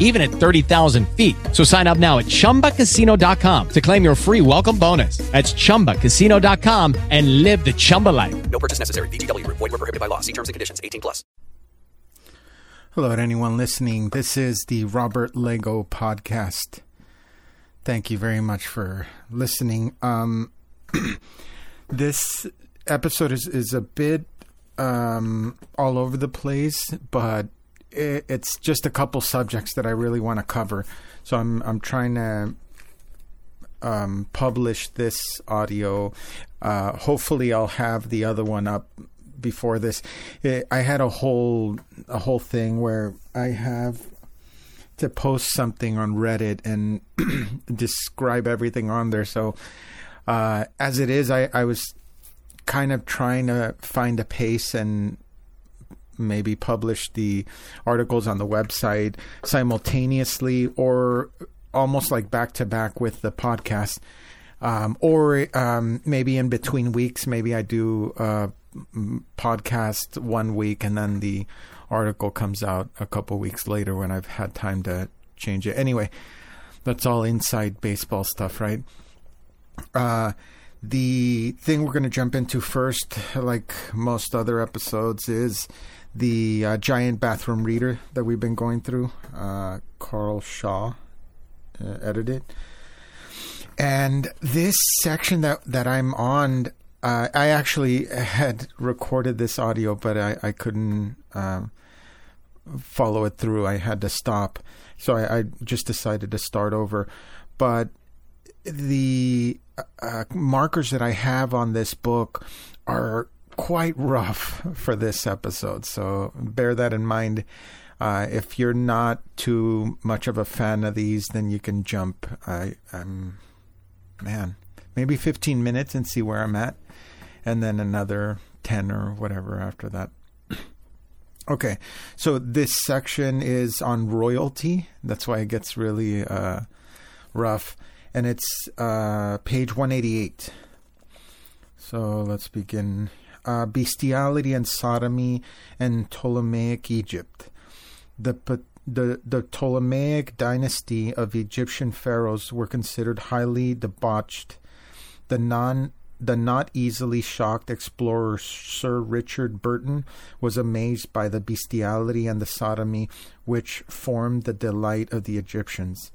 even at 30,000 feet. So sign up now at chumbacasino.com to claim your free welcome bonus. That's chumbacasino.com and live the Chumba life. No purchase necessary. VGW Group. Void were prohibited by law. See terms and conditions. 18 plus. Hello, to anyone listening. This is the Robert Lego podcast. Thank you very much for listening. Um, this episode is, is a bit um, all over the place, but it, it's just a couple subjects that I really want to cover. So I'm I'm trying to um, publish this audio. Uh, hopefully, I'll have the other one up before this. It, I had a whole a whole thing where I have to post something on Reddit and describe everything on there. So uh, as it is, I, I was kind of trying to find a pace and maybe publish the articles on the website simultaneously or almost like back to back with the podcast. Um, or um, maybe in between weeks, maybe I do a podcast one week and then the article comes out a couple weeks later when I've had time to change it. Anyway, that's all inside baseball stuff, right? Uh, the thing we're going to jump into first, like most other episodes, is the uh, giant bathroom reader that we've been going through. Uh, Carl Shaw uh, edited. And this section that, that I'm on, uh, I actually had recorded this audio, but I, I couldn't um, follow it through. I had to stop. So I, I just decided to start over. But the uh, markers that I have on this book are quite rough for this episode. So bear that in mind. Uh, if you're not too much of a fan of these, then you can jump. I, I'm, man, maybe 15 minutes and see where I'm at, and then another 10 or whatever after that. okay, so this section is on royalty. That's why it gets really uh, rough and it's uh, page 188. So let's begin. Uh, bestiality and sodomy in Ptolemaic Egypt. The, the, the Ptolemaic dynasty of Egyptian pharaohs were considered highly debauched. The non the not easily shocked explorer Sir Richard Burton was amazed by the bestiality and the sodomy which formed the delight of the Egyptians.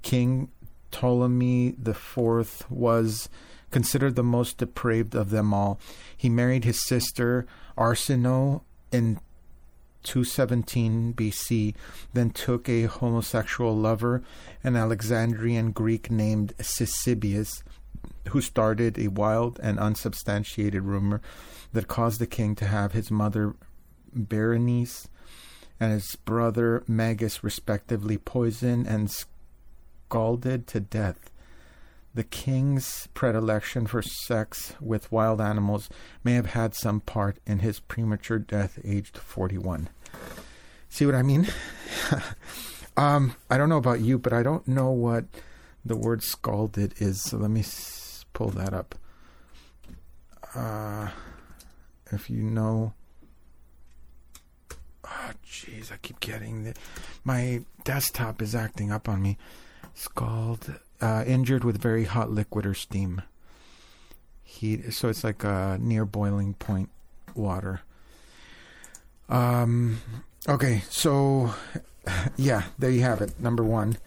King Ptolemy IV was considered the most depraved of them all. He married his sister Arsinoe in 217 BC, then took a homosexual lover, an Alexandrian Greek named Ctesibius, who started a wild and unsubstantiated rumor that caused the king to have his mother Berenice and his brother Magus respectively poisoned and scalded to death. The king's predilection for sex with wild animals may have had some part in his premature death aged 41. See what I mean? um, I don't know about you, but I don't know what the word scalded is. So let me s- pull that up. Uh, if you know. Oh, jeez, I keep getting the. My desktop is acting up on me. Scald, uh, injured with very hot liquid or steam. Heat, so it's like a near boiling point water. Um, okay, so yeah, there you have it. Number one.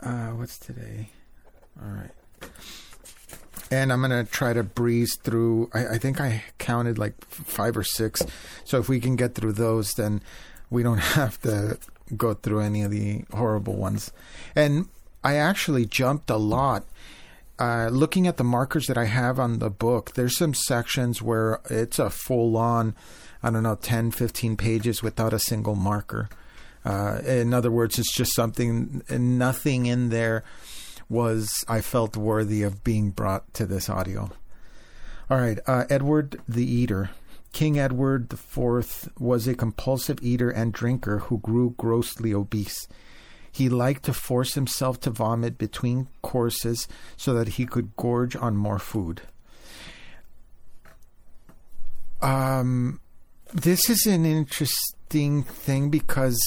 Uh, what's today? All right. And I'm gonna try to breeze through. I, I think I counted like five or six. So if we can get through those, then we don't have to go through any of the horrible ones. And I actually jumped a lot. Uh, looking at the markers that I have on the book, there's some sections where it's a full on, I don't know, 10, 15 pages without a single marker. Uh, in other words, it's just something, nothing in there was, I felt, worthy of being brought to this audio. All right, uh, Edward the Eater. King Edward IV was a compulsive eater and drinker who grew grossly obese. He liked to force himself to vomit between courses so that he could gorge on more food. Um, this is an interesting thing because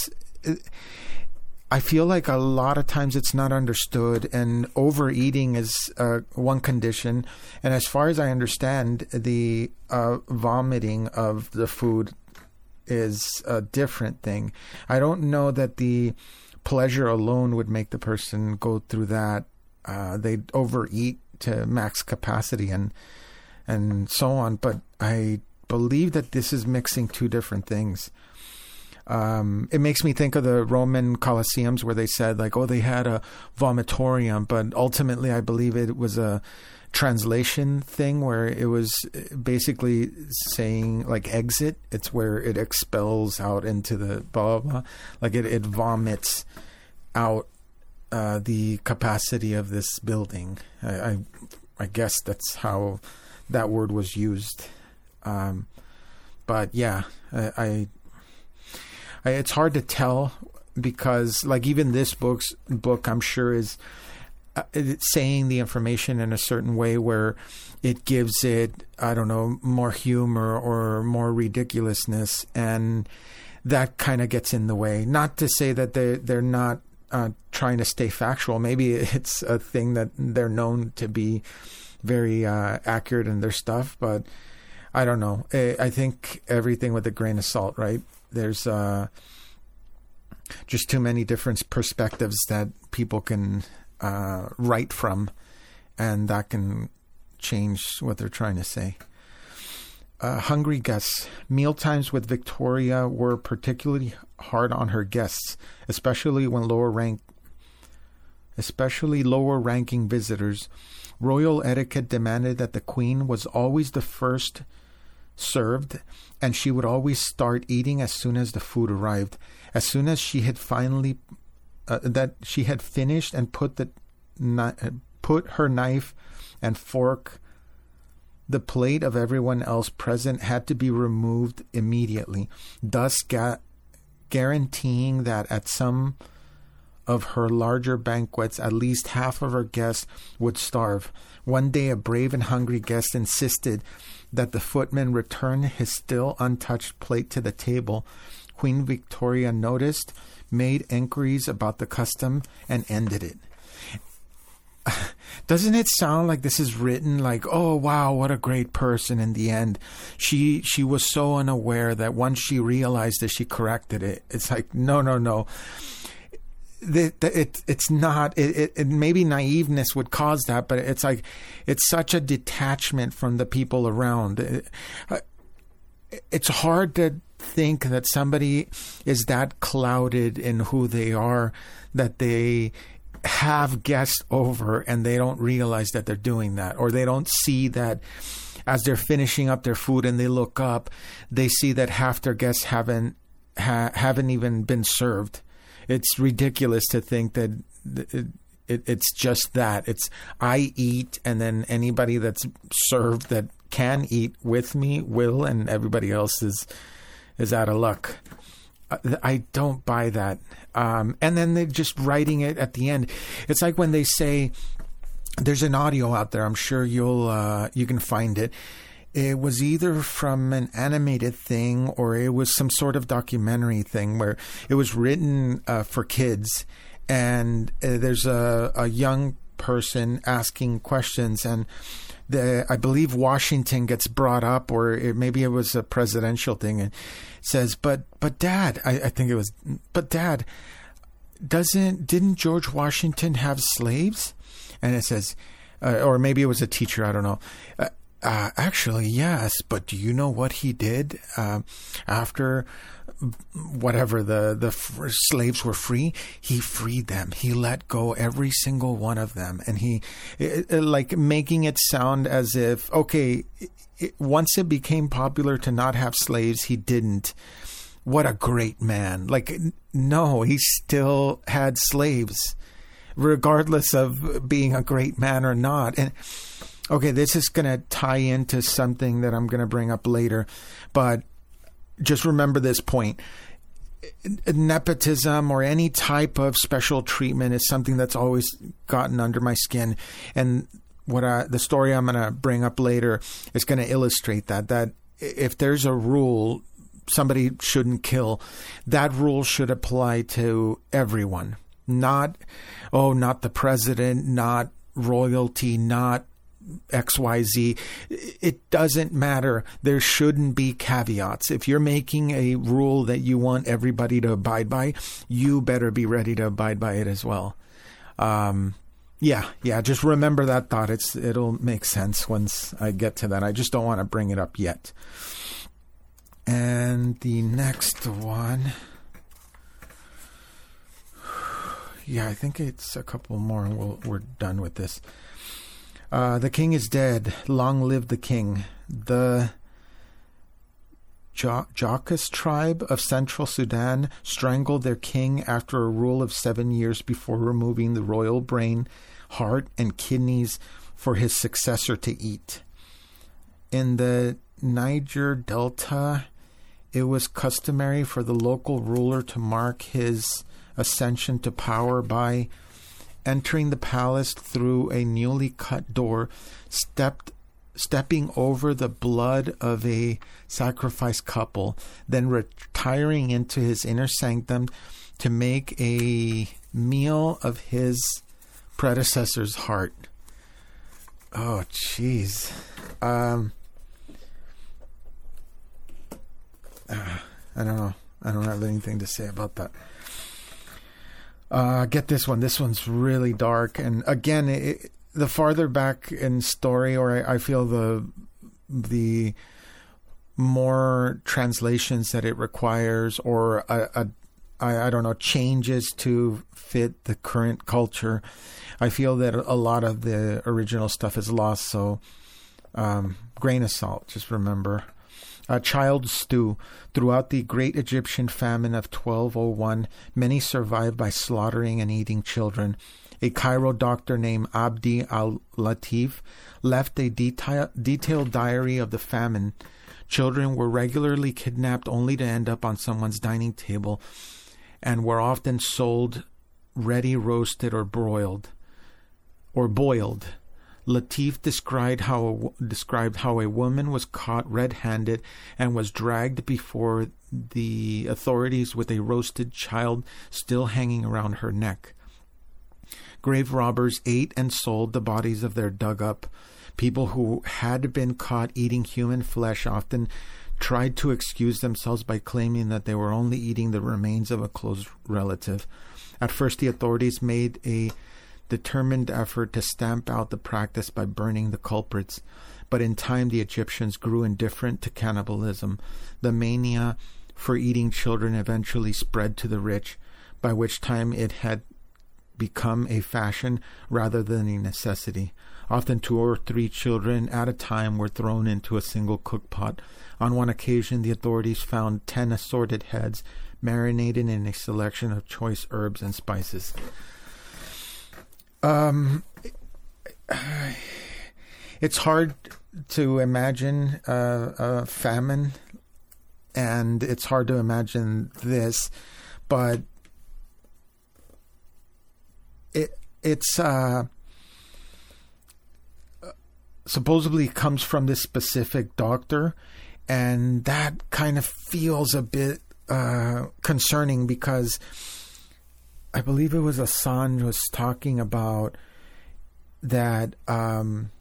I feel like a lot of times it's not understood, and overeating is uh, one condition. And as far as I understand, the uh, vomiting of the food is a different thing. I don't know that the pleasure alone would make the person go through that. Uh, they overeat to max capacity and and so on. But I believe that this is mixing two different things. Um, it makes me think of the Roman Colosseums where they said like, oh, they had a vomitorium, but ultimately I believe it was a translation thing where it was basically saying like exit. It's where it expels out into the blah blah, blah. like it, it vomits out uh, the capacity of this building. I, I, I guess that's how that word was used. Um, but yeah, I, I it's hard to tell because like even this book's book i'm sure is saying the information in a certain way where it gives it i don't know more humor or more ridiculousness and that kind of gets in the way. Not to say that they they're not uh, trying to stay factual. Maybe it's a thing that they're known to be very uh, accurate in their stuff but i don't know. I, I think everything with a grain of salt right? There's uh, just too many different perspectives that people can uh, write from, and that can change what they're trying to say. Uh, hungry guests. Meal times with Victoria were particularly hard on her guests, especially when lower rank, especially lower ranking visitors. Royal etiquette demanded that the Queen was always the first served, and she would always start eating as soon as the food arrived. As soon as she had finally uh, that she had finished and put the put her knife and fork the plate of everyone else present had to be removed immediately, thus ga- guaranteeing that at some of her larger banquets, at least half of her guests would starve. One day, a brave and hungry guest insisted that the footman return his still untouched plate to the table. Queen Victoria noticed, made inquiries about the custom, and ended it. Doesn't it sound like this is written like, oh wow, what a great person in the end. She she was so unaware that once she realized that she corrected it. It's like, no, no, no the, it it's not it, it, it, maybe naiveness would cause that but it's like it's such a detachment from the people around it, uh, it's hard to think that somebody is that clouded in who they are that they have guests over and they don't realize that they're doing that or they don't see that as they're finishing up their food and they look up they see that half their guests haven't ha- haven't even been served it's ridiculous to think that it, it, it's just that. It's I eat, and then anybody that's served that can eat with me will, and everybody else is is out of luck. I don't buy that. Um, and then they're just writing it at the end. It's like when they say, "There's an audio out there. I'm sure you'll uh, you can find it." it was either from an animated thing or it was some sort of documentary thing where it was written uh, for kids and uh, there's a, a young person asking questions and the, I believe Washington gets brought up, or it, maybe it was a presidential thing, and says, "But, but, Dad, I, I think it was, but, Dad, doesn't didn't George Washington have slaves?" And it says, uh, or maybe it was a teacher, I don't know. Uh, uh, actually, yes, but do you know what he did uh, after whatever the the slaves were free? He freed them. He let go every single one of them, and he it, it, like making it sound as if okay, it, once it became popular to not have slaves, he didn't. What a great man! Like no, he still had slaves, regardless of being a great man or not, and okay, this is going to tie into something that I'm going to bring up later, but just remember this point. Nepotism or any type of special treatment is something that's always gotten under my skin. And what I, the story I'm going to bring up later is going to illustrate that. That if there's a rule, somebody shouldn't kill, that rule should apply to everyone. Not, oh, not the president, not royalty, not XYZ. It doesn't matter. There shouldn't be caveats. If you're making a rule that you want everybody to abide by, you better be ready to abide by it as well. Um, yeah, yeah. Just remember that thought. It's it'll make sense once I get to that. I just don't want to bring it up yet. And the next one. Yeah, I think it's a couple more, and we'll, we're done with this. Uh, the king is dead. Long live the king. The Jakas tribe of central Sudan strangled their king after a rule of seven years before removing the royal brain, heart, and kidneys for his successor to eat. In the Niger Delta, it was customary for the local ruler to mark his ascension to power by entering the palace through a newly cut door, stepped stepping over the blood of a sacrificed couple, then retiring into his inner sanctum to make a meal of his predecessor's heart. Oh, jeez. Um, uh, I don't know. I don't have anything to say about that. Uh, get this one. This one's really dark, and again, it, the farther back in story, or I, I feel the the more translations that it requires, or a, a I, I don't know changes to fit the current culture. I feel that a lot of the original stuff is lost. So, um, grain of salt. Just remember a child stew. Throughout the great Egyptian famine of 1201, many survived by slaughtering and eating children. A Cairo doctor named Abdi al Latif left a detail, detailed diary of the famine. Children were regularly kidnapped only to end up on someone's dining table and were often sold ready roasted or broiled or boiled. Latif described how a, described how a woman was caught red-handed and was dragged before the authorities with a roasted child still hanging around her neck. Grave robbers ate and sold the bodies of their dug up. People who had been caught eating human flesh often tried to excuse themselves by claiming that they were only eating the remains of a close relative. At first, the authorities made a determined effort to stamp out the practice by burning the culprits. But in time, the Egyptians grew indifferent to cannibalism. The mania for eating children eventually spread to the rich, by which time it had become a fashion rather than a necessity. Often two or three children at a time were thrown into a single cook pot. On one occasion, the authorities found ten assorted heads marinated in a selection of choice herbs and spices. Um, it's hard to imagine a famine, and it's hard to imagine this, but it it's uh, supposedly comes from this specific doctor, and that kind of feels a bit uh, concerning because I believe it was Assange was talking about that um,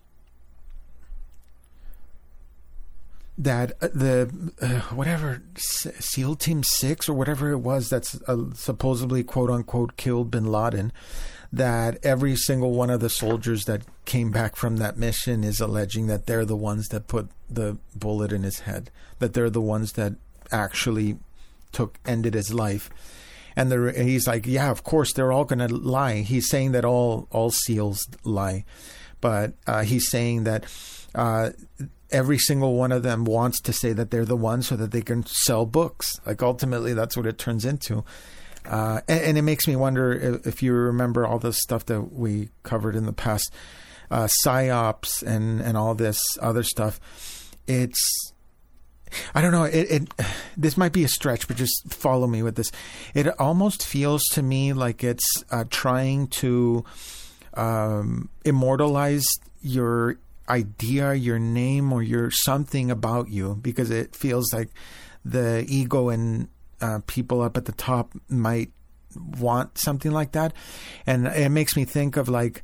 that uh, the uh, whatever SEAL Team Six or whatever it was that's uh, supposedly quote unquote killed Bin Laden. That every single one of the soldiers that came back from that mission is alleging that they're the ones that put the bullet in his head. That they're the ones that actually took ended his life and he's like, yeah, of course they're all going to lie. He's saying that all all seals lie, but uh, he's saying that. Uh, every single one of them wants to say that they're the ones so that they can sell books. Like ultimately, that's what it turns into. Uh, and, and, it makes me wonder if, if, you remember all the stuff that we covered in the past uh, psyops and and all this other stuff. It's I don't know. It, it this might be a stretch, but just follow me with this. It almost feels to me like it's uh, trying to um, immortalize your idea, your name, or your something about you, because it feels like the ego and uh, people up at the top might want something like that, and it makes me think of like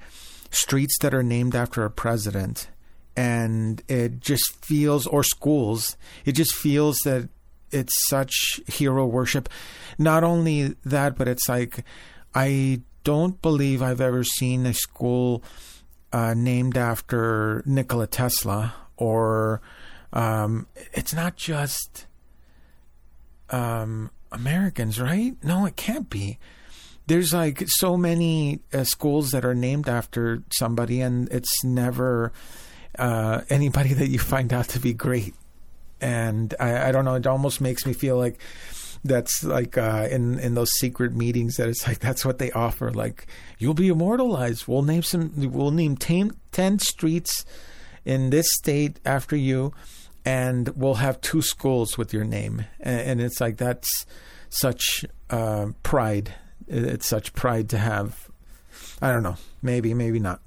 streets that are named after a president and it just feels or schools it just feels that it's such hero worship. Not only that but it's like i don't believe i've ever seen a school uh, named after nikola tesla or um, it's not just um, americans right? No it can't be. There's like so many uh, schools that are named after somebody and it's never uh, anybody that you find out to be great. And I, I, don't know, it almost makes me feel like that's like uh, in in those secret meetings that it's like that's what they offer. Like you'll be immortalized. We'll name some. We'll name ten, streets in this state after you, and we'll have two schools with your name. And, and it's like that's such uh, pride. It's such pride to have. I don't know. Maybe, maybe not.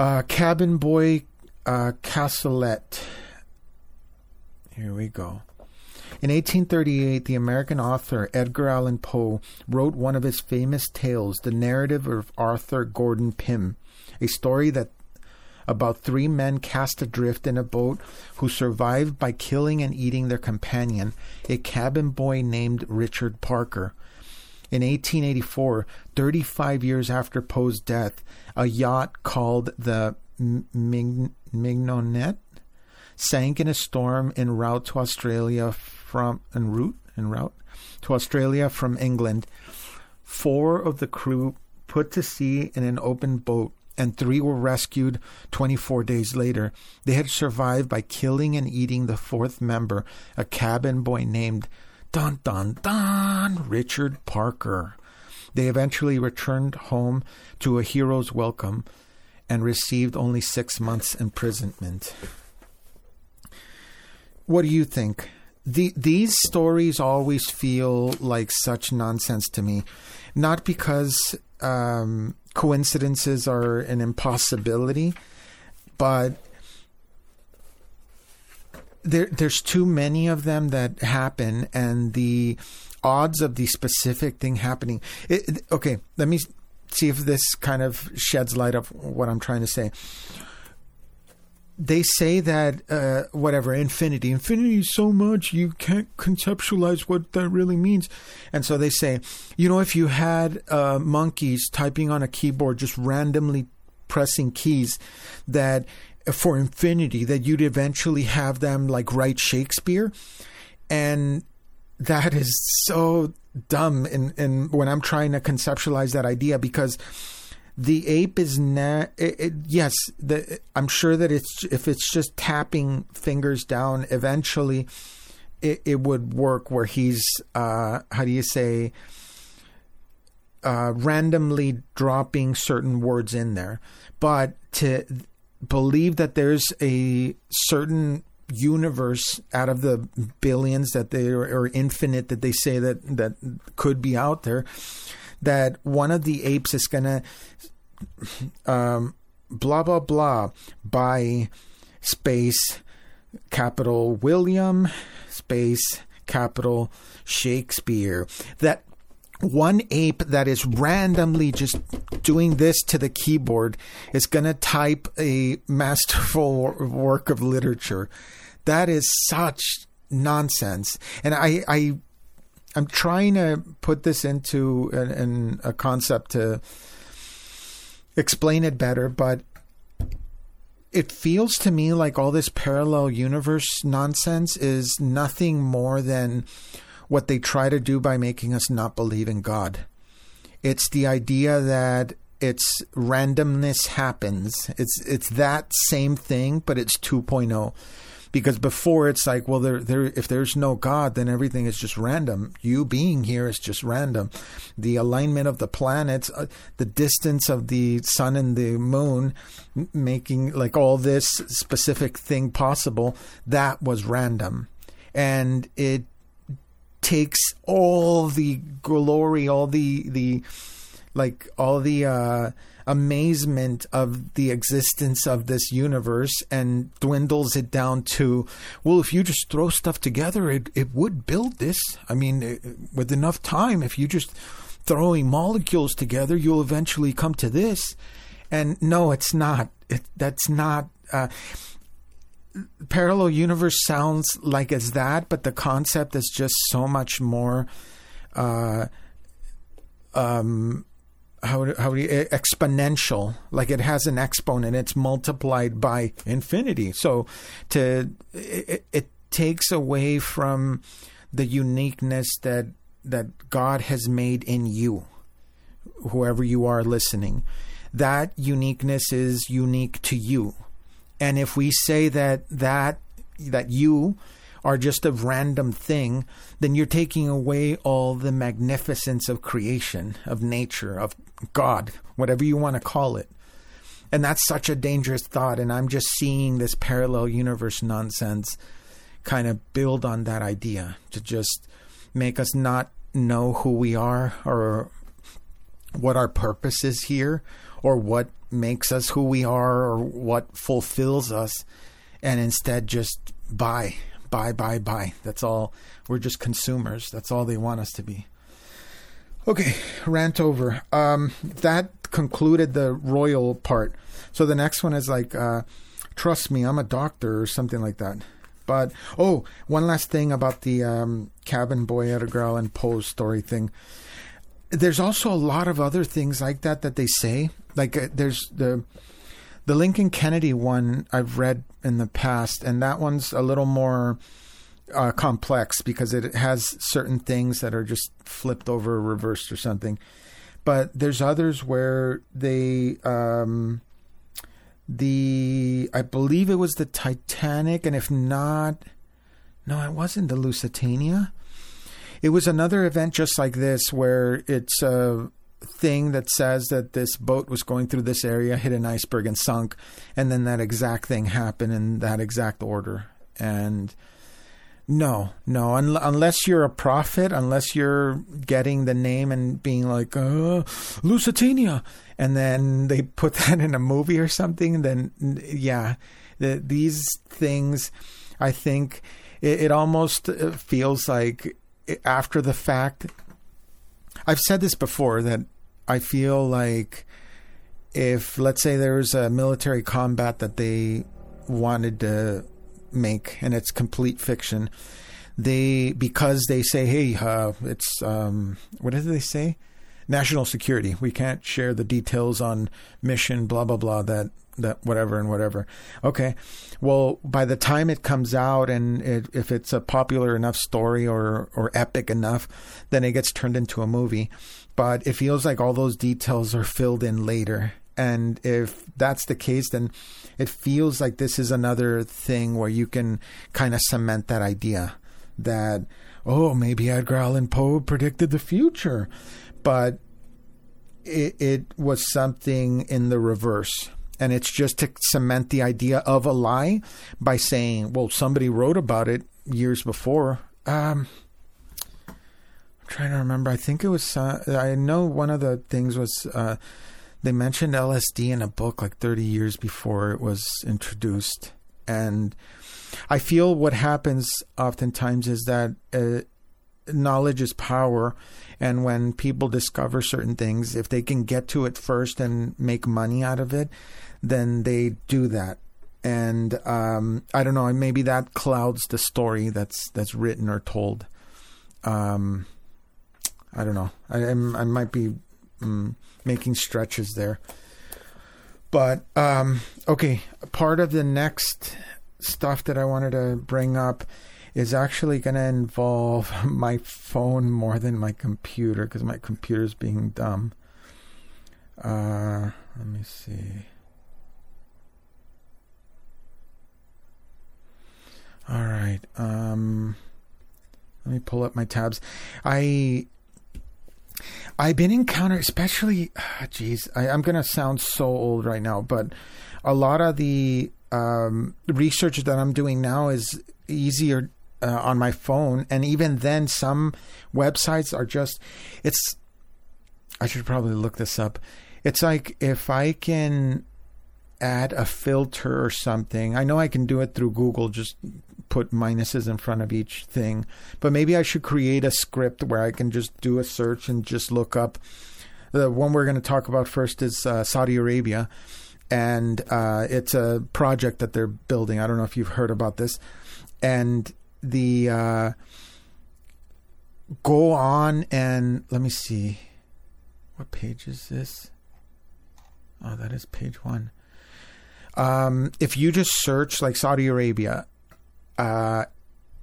Uh, Cabin Boy uh, Cassoulet. Here we go. In 1838, the American author Edgar Allan Poe wrote one of his famous tales, The Narrative of Arthur Gordon Pym, a story that about three men cast adrift in a boat who survived by killing and eating their companion, a cabin boy named Richard Parker. In 1884, 35 years after Poe's death, a yacht called the Mignonette sank in a storm en route to Australia from en route en route to Australia from England. Four of the crew put to sea in an open boat, and three were rescued 24 days later. They had survived by killing and eating the fourth member, a cabin boy named Dun dun dun! Richard Parker. They eventually returned home to a hero's welcome and received only six months' imprisonment. What do you think? The, these stories always feel like such nonsense to me. Not because um, coincidences are an impossibility, but there there's too many of them that happen, and the odds of the specific thing happening. It, okay, let me see if this kind of sheds light of what I'm trying to say. They say that uh, whatever infinity, infinity is so much you can't conceptualize what that really means, and so they say, you know, if you had uh, monkeys typing on a keyboard, just randomly pressing keys, that for infinity that you'd eventually have them like write Shakespeare. And that is so dumb in, in when I'm trying to conceptualize that idea because the ape is na- it, it, yes the, i'm sure that it's if it's just tapping fingers down eventually it, it would work where he's uh, how do you say uh, randomly dropping certain words in there but to believe that there's a certain universe out of the billions that they are, or infinite that they say that that could be out there that one of the apes is gonna um, blah blah blah by space capital William space capital Shakespeare that one ape that is randomly just doing this to the keyboard is going to type a masterful work of literature. That is such nonsense. And I, I I'm trying to put this into an, an, a concept to explain it better, but it feels to me like all this parallel universe nonsense is nothing more than what they try to do by making us not believe in God. It's the idea that it's randomness happens. It's it's that same thing, but it's 2.0. because before it's like, well, there, there, if there's no God, then everything is just random. You being here is just random. The alignment of the planets, uh, the distance of the sun and the moon, making like all this specific thing possible, that was random, and it takes all the glory, all the the like all the uh, amazement of the existence of this universe and dwindles it down to well if you just throw stuff together it, it would build this. I mean it, with enough time if you just throwing molecules together you'll eventually come to this. And no it's not. It, that's not uh, parallel universe sounds like it's that but the concept is just so much more uh, um, how how do you, exponential. Like it has an exponent it's multiplied by infinity. So to it, it takes away from the uniqueness that that God has made in you whoever you are listening. That uniqueness is unique to you and if we say that that that you are just a random thing, then you're taking away all the magnificence of creation, of nature, of God, whatever you want to call it. And that's such a dangerous thought. And I'm just seeing this parallel universe nonsense kind of build on that idea to just make us not know who we are or what our purpose is here or what makes us who we are or what fulfills us and instead just buy buy, buy, buy. That's all. We're just consumers. That's all they want us to be. Okay, rant over. Um, that concluded the royal part. So the next one is like, uh, trust me, I'm a doctor or something like that. But oh, one last thing about the um, cabin boy Edgar Allan Poe story thing. There's also a lot of other things like that that they say. Like uh, there's the the Lincoln Kennedy one I've read in the past, and that one's a little more uh, complex because it has certain things that are just flipped over, or reversed, or something. But there's others where they, um, the I believe it was the Titanic, and if not, no, it wasn't the Lusitania. It was another event just like this where it's a thing that says that this boat was going through this area, hit an iceberg, and sunk, and then that exact thing happened in that exact order. And no, no, un- unless you're a prophet, unless you're getting the name and being like, uh, Lusitania, and then they put that in a movie or something, then yeah, the, these things, I think it, it almost uh, feels like after the fact I've said this before that I feel like if let's say there's a military combat that they wanted to make and it's complete fiction, they because they say, hey, uh, it's um, what did they say? National security. We can't share the details on mission, blah blah blah. That that whatever and whatever. Okay, well by the time it comes out and it, if it's a popular enough story or or epic enough, then it gets turned into a movie. But it feels like all those details are filled in later. And if that's the case, then it feels like this is another thing where you can kind of cement that idea that, oh, maybe Edgar Allan Poe predicted the future. But it, it was something in the reverse and it's just to cement the idea of a lie by saying, "Well, somebody wrote about it years before." Um, I'm trying to remember. I think it was. Uh, I know one of the things was uh, they mentioned LSD in a book like 30 years before it was introduced, and I feel what happens oftentimes is that. Uh, knowledge is power and when people discover certain things if they can get to it first and make money out of it then they do that. And um, I don't know, maybe that clouds the story that's that's written or told. Um, I don't know. I, I might be um, making stretches there. But um, okay, part of the next stuff that I wanted to bring up is actually going to involve my phone more than my computer because my computer's being dumb. Uh, let me see. All right. Um, let me pull up my tabs. I I've been encountering, especially, jeez, I, I'm going to sound so old right now, but a lot of the um, research that I'm doing now is easier uh, on my phone, and even then, some websites are just. It's. I should probably look this up. It's like if I can add a filter or something. I know I can do it through Google, just put minuses in front of each thing. But maybe I should create a script where I can just do a search and just look up. The one we're going to talk about first is uh, Saudi Arabia. And uh, it's a project that they're building. I don't know if you've heard about this. And the. Uh, go on and let me see. What page is this? Oh, that is page one. Um, if you just search like Saudi Arabia, uh,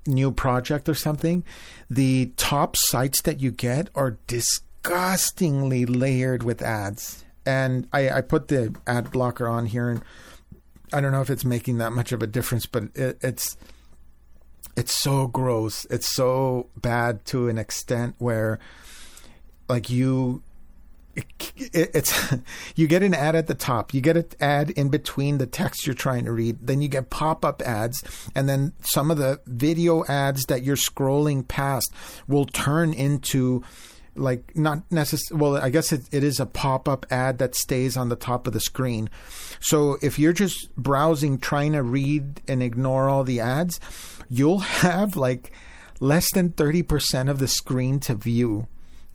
new project or something, the top sites that you get are disgustingly layered with ads. And I, I put the ad blocker on here, and I don't know if it's making that much of a difference, but it, it's it's so gross. It's so bad to an extent where, like, you it's you get an ad at the top. You get an ad in between the text you're trying to read. Then you get pop-up ads and then some of the video ads that you're scrolling past will turn into like not necessarily well i guess it, it is a pop-up ad that stays on the top of the screen. So if you're just browsing trying to read and ignore all the ads you'll have like less than 30% of the screen to view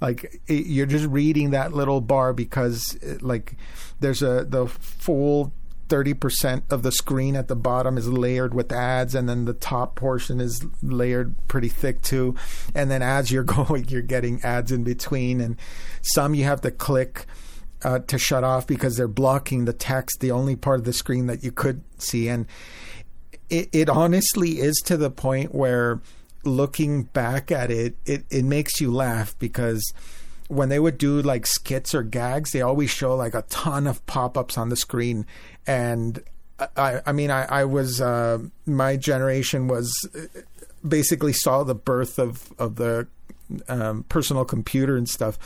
like it, you're just reading that little bar because it, like there's a the full 30% of the screen at the bottom is layered with ads and then the top portion is layered pretty thick too. And then as you're going you're getting ads in between. And some you have to click uh, to shut off because they're blocking the text the only part of the screen that you could see. And it, it honestly is to the point where looking back at it, it, it makes you laugh because when they would do like skits or gags, they always show like a ton of pop ups on the screen. And I, I mean, I, I was, uh, my generation was basically saw the birth of, of the um, personal computer and stuff.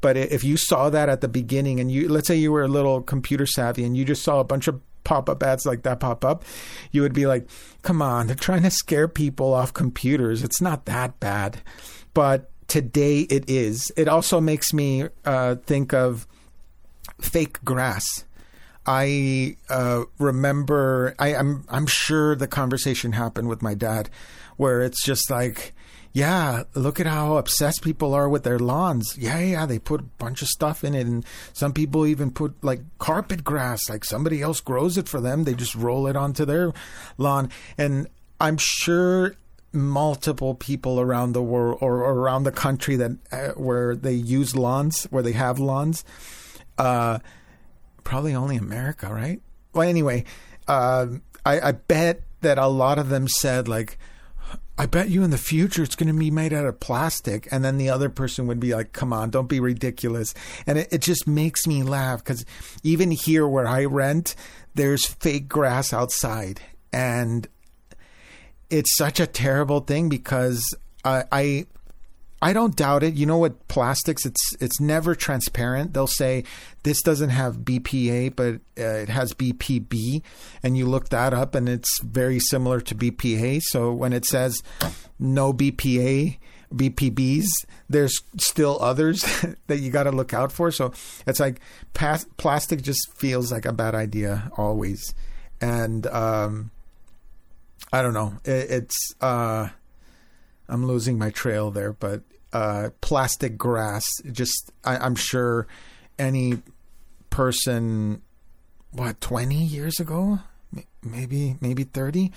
But if you saw that at the beginning and you, let's say you were a little computer savvy and you just saw a bunch of pop up ads like that pop up, you would be like, come on, they're trying to scare people off computers. It's not that bad. But today it is. It also makes me uh, think of fake grass. I uh, remember, I, I'm I'm sure the conversation happened with my dad, where it's just like, yeah, look at how obsessed people are with their lawns. Yeah, yeah, they put a bunch of stuff in it, and some people even put like carpet grass, like somebody else grows it for them. They just roll it onto their lawn, and I'm sure multiple people around the world or, or around the country that uh, where they use lawns, where they have lawns. Uh, probably only America, right? Well, anyway, uh, I, I bet that a lot of them said like I bet you in the future it's going to be made out of plastic. And then the other person would be like, come on, don't be ridiculous. And it, it just makes me laugh because even here where I rent, there's fake grass outside. And it's such a terrible thing because I, I I don't doubt it. You know what plastics? It's it's never transparent. They'll say this doesn't have BPA, but uh, it has BPB, and you look that up, and it's very similar to BPA. So when it says no BPA, BPBs, there's still others that you got to look out for. So it's like pas- plastic just feels like a bad idea always, and um, I don't know. It, it's. Uh, I'm losing my trail there, but uh, plastic grass. Just I, am sure any person, what 20 years ago, maybe maybe 30,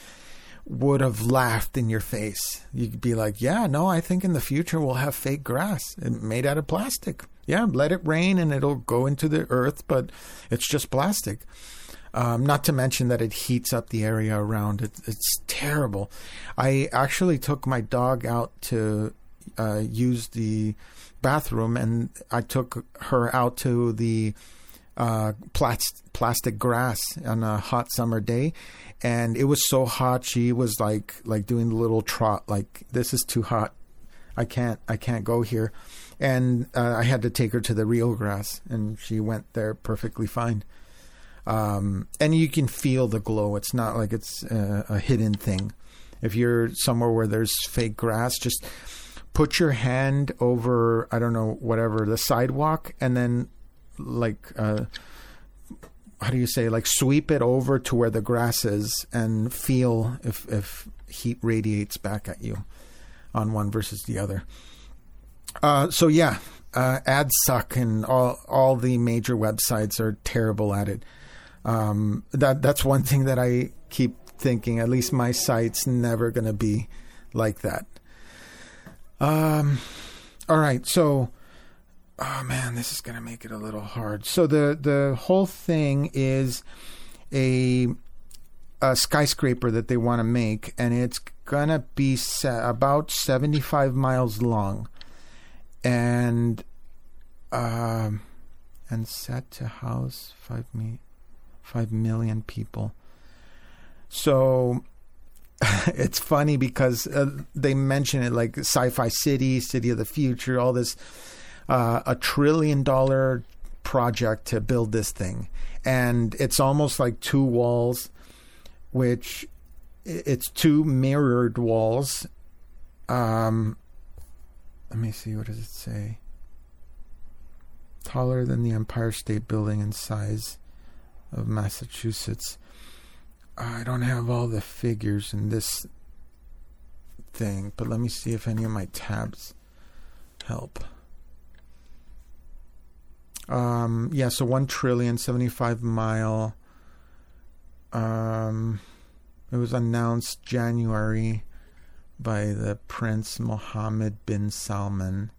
would have laughed in your face. You'd be like, "Yeah, no, I think in the future we'll have fake grass made out of plastic. Yeah, let it rain and it'll go into the earth, but it's just plastic." Um, not to mention that it heats up the area around it. It's terrible. I actually took my dog out to uh, use the bathroom, and I took her out to the uh, plas- plastic grass on a hot summer day, and it was so hot. She was like like doing the little trot, like this is too hot. I can't I can't go here, and uh, I had to take her to the real grass, and she went there perfectly fine. Um, and you can feel the glow. It's not like it's a, a hidden thing. If you're somewhere where there's fake grass, just put your hand over I don't know whatever the sidewalk, and then like uh, how do you say like sweep it over to where the grass is and feel if if heat radiates back at you on one versus the other. Uh, so yeah, uh, ads suck, and all all the major websites are terrible at it. Um, that that's one thing that I keep thinking. At least my site's never going to be like that. Um, all right, so oh man, this is going to make it a little hard. So the the whole thing is a a skyscraper that they want to make, and it's gonna be about seventy five miles long, and um, and set to house five me five million people. So it's funny because uh, they mention it like sci-fi city, city of the future, all this uh, a trillion dollar project to build this thing, and it's almost like two walls, which it's two mirrored walls. Um, let me see. What does it say? Taller than the Empire State Building in size of Massachusetts. I don't have all the figures in this thing, but let me see if any of my tabs help. Um, yeah, so one trillion seventy-five mile. Um, it was announced January by the Prince Mohammed bin Salman.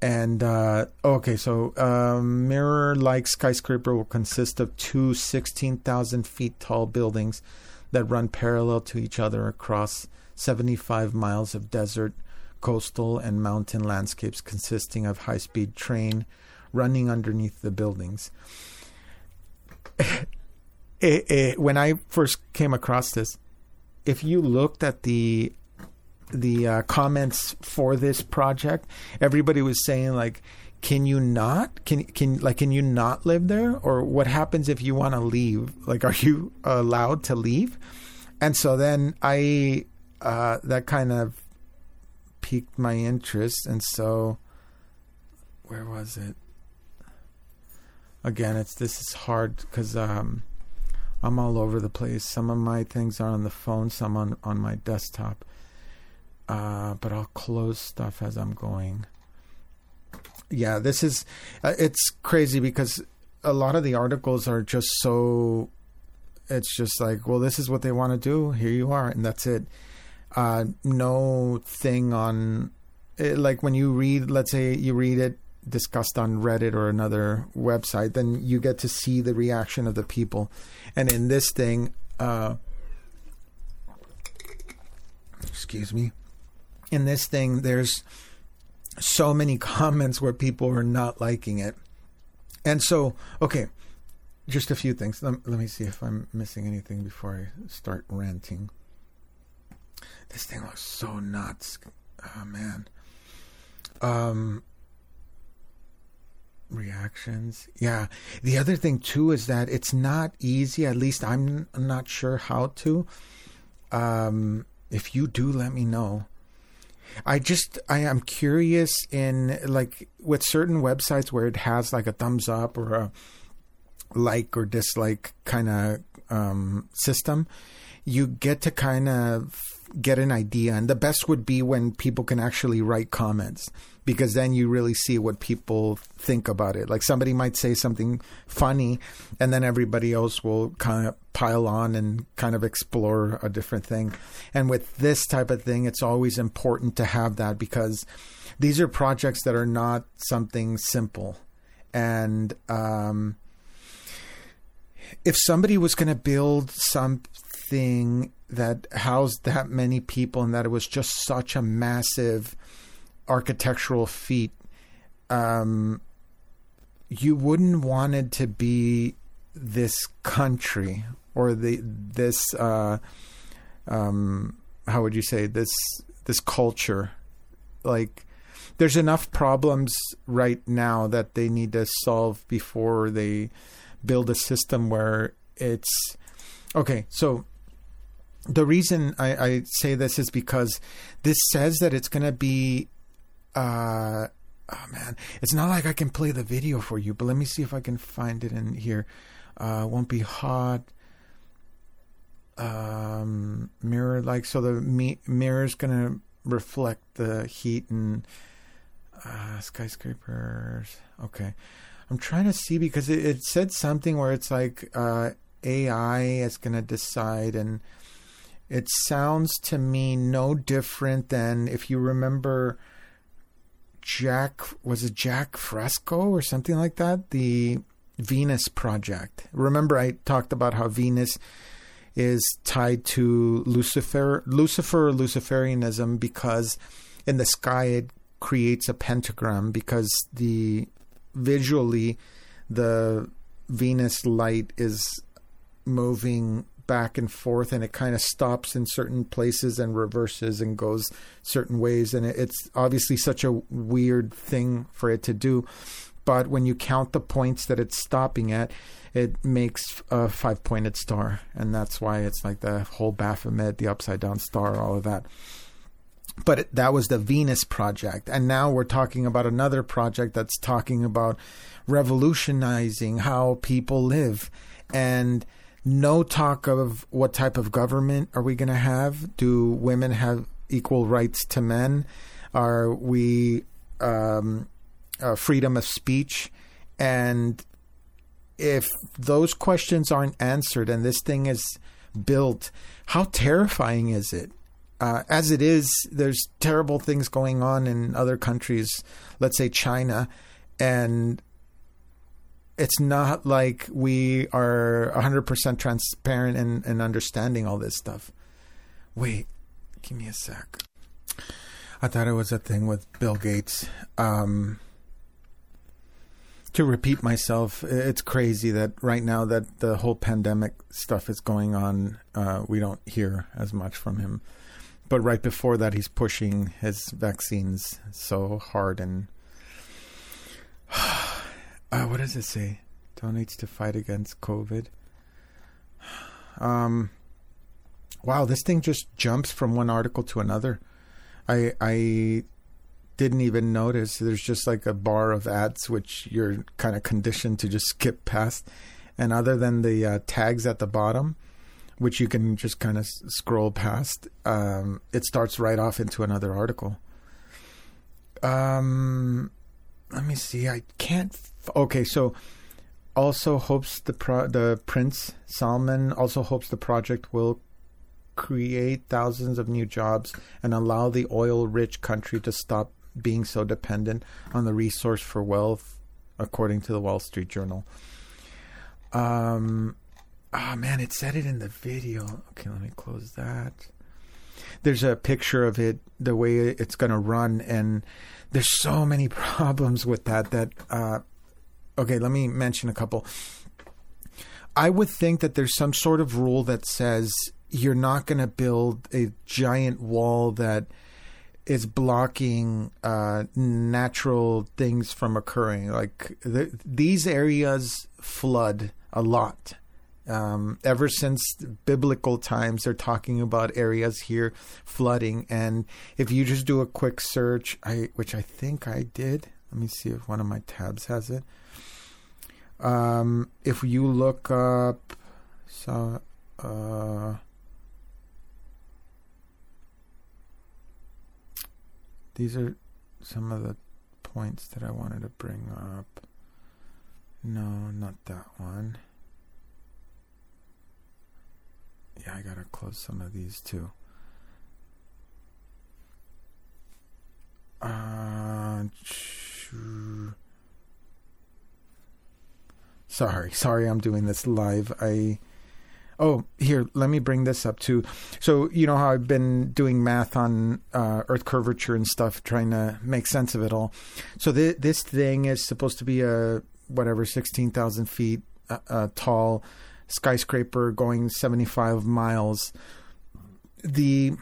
And uh, okay, so uh, mirror-like skyscraper will consist of two 16,000 feet tall buildings that run parallel to each other across 75 miles of desert, coastal, and mountain landscapes, consisting of high-speed train running underneath the buildings. it, it, when I first came across this, if you looked at the the uh, comments for this project, everybody was saying like, "Can you not? Can can like can you not live there? Or what happens if you want to leave? Like, are you allowed to leave?" And so then I uh, that kind of piqued my interest, and so where was it? Again, it's this is hard because um, I'm all over the place. Some of my things are on the phone, some on on my desktop uh, but I'll close stuff as I'm going. Yeah, this is uh, it's crazy because a lot of the articles are just so it's just like, well, this is what they want to do. Here you are, and that's it. Uh, no thing on it, like when you read, let's say you read it discussed on Reddit or another website, then you get to see the reaction of the people. And in this thing, uh, excuse me, in this thing, there's so many comments where people are not liking it. And so, okay, just a few things. Let, let, me see if I'm missing anything before I start ranting. This thing looks so nuts. Oh, man. Um, reactions. Yeah. The other thing, too, is that it's not easy. At least I'm not sure how to. Um, if you do, let me know. I just I am curious in like with certain websites where it has like a thumbs up or a like or dislike kind of um, system, you get to kind of get an idea. And the best would be when people can actually write comments because then you really see what people think about it. Like somebody might say something funny, and then everybody else will kind of pile on and kind of explore a different thing. And with this type of thing, it's always important to have that because these are projects that are not something simple. And um, if somebody was going to build something that housed that many people and that it was just such a massive architectural feat. Um, you wouldn't want it to be this country or the this uh, um, how would you say this this culture like there's enough problems right now that they need to solve before they build a system where it's okay so the reason I, I say this is because this says that it's going to be uh oh man. It's not like i can play the video for you but let me see if i can find it in here. Uh won't be hot. Um mirror like so the me- mirror is going to reflect the heat and uh skyscrapers. Okay. I'm trying to see because it, it said something where it's like uh ai is going to decide and it sounds to me no different than if you remember Jack was it Jack Fresco or something like that? The Venus project. Remember I talked about how Venus is tied to Lucifer Lucifer Luciferianism because in the sky it creates a pentagram because the visually the Venus light is moving back and forth and it kind of stops in certain places and reverses and goes certain ways. And it's obviously such a weird thing for it to do. But when you count the points that it's stopping at it makes a five pointed star. And that's why it's like the whole baphomet the upside down star all of that. But that was the venus project. And now we're talking about another project that's talking about revolutionizing how people live. And no talk of what type of government are we going to have? Do women have equal rights to men? Are we um, uh, freedom of speech? And if those questions aren't answered and this thing is built, how terrifying is it? Uh, as it is, there's terrible things going on in other countries, let's say China, and it's not like we are 100% transparent and, and understanding all this stuff. Wait, give me a sec. I thought it was a thing with Bill Gates. Um, to repeat myself, it's crazy that right now that the whole pandemic stuff is going on, uh, we don't hear as much from him. But right before that, he's pushing his vaccines so hard and uh, what does it say? Donates to fight against COVID. Um, wow, this thing just jumps from one article to another. I I didn't even notice. There's just like a bar of ads which you're kind of conditioned to just skip past, and other than the uh, tags at the bottom, which you can just kind of s- scroll past, um, it starts right off into another article. Um, let me see. I can't. F- okay, so also hopes the pro- the Prince Salman also hopes the project will create thousands of new jobs and allow the oil-rich country to stop being so dependent on the resource for wealth, according to the Wall Street Journal. Um, oh man, it said it in the video. Okay, let me close that. There's a picture of it, the way it's going to run, and there's so many problems with that that uh, okay, let me mention a couple. I would think that there's some sort of rule that says you're not going to build a giant wall that is blocking uh, natural things from occurring. Like the, these areas flood a lot. Um, ever since biblical times, they're talking about areas here flooding. And if you just do a quick search, I which I think I did. Let me see if one of my tabs has it. Um, if you look up, so uh, these are some of the points that I wanted to bring up. No, not that one. Yeah, I gotta close some of these too. Uh, Sorry, sorry, I'm doing this live. I oh here, let me bring this up too. So you know how I've been doing math on uh, Earth curvature and stuff, trying to make sense of it all. So th- this thing is supposed to be a whatever, 16,000 feet uh, uh, tall skyscraper going 75 miles, the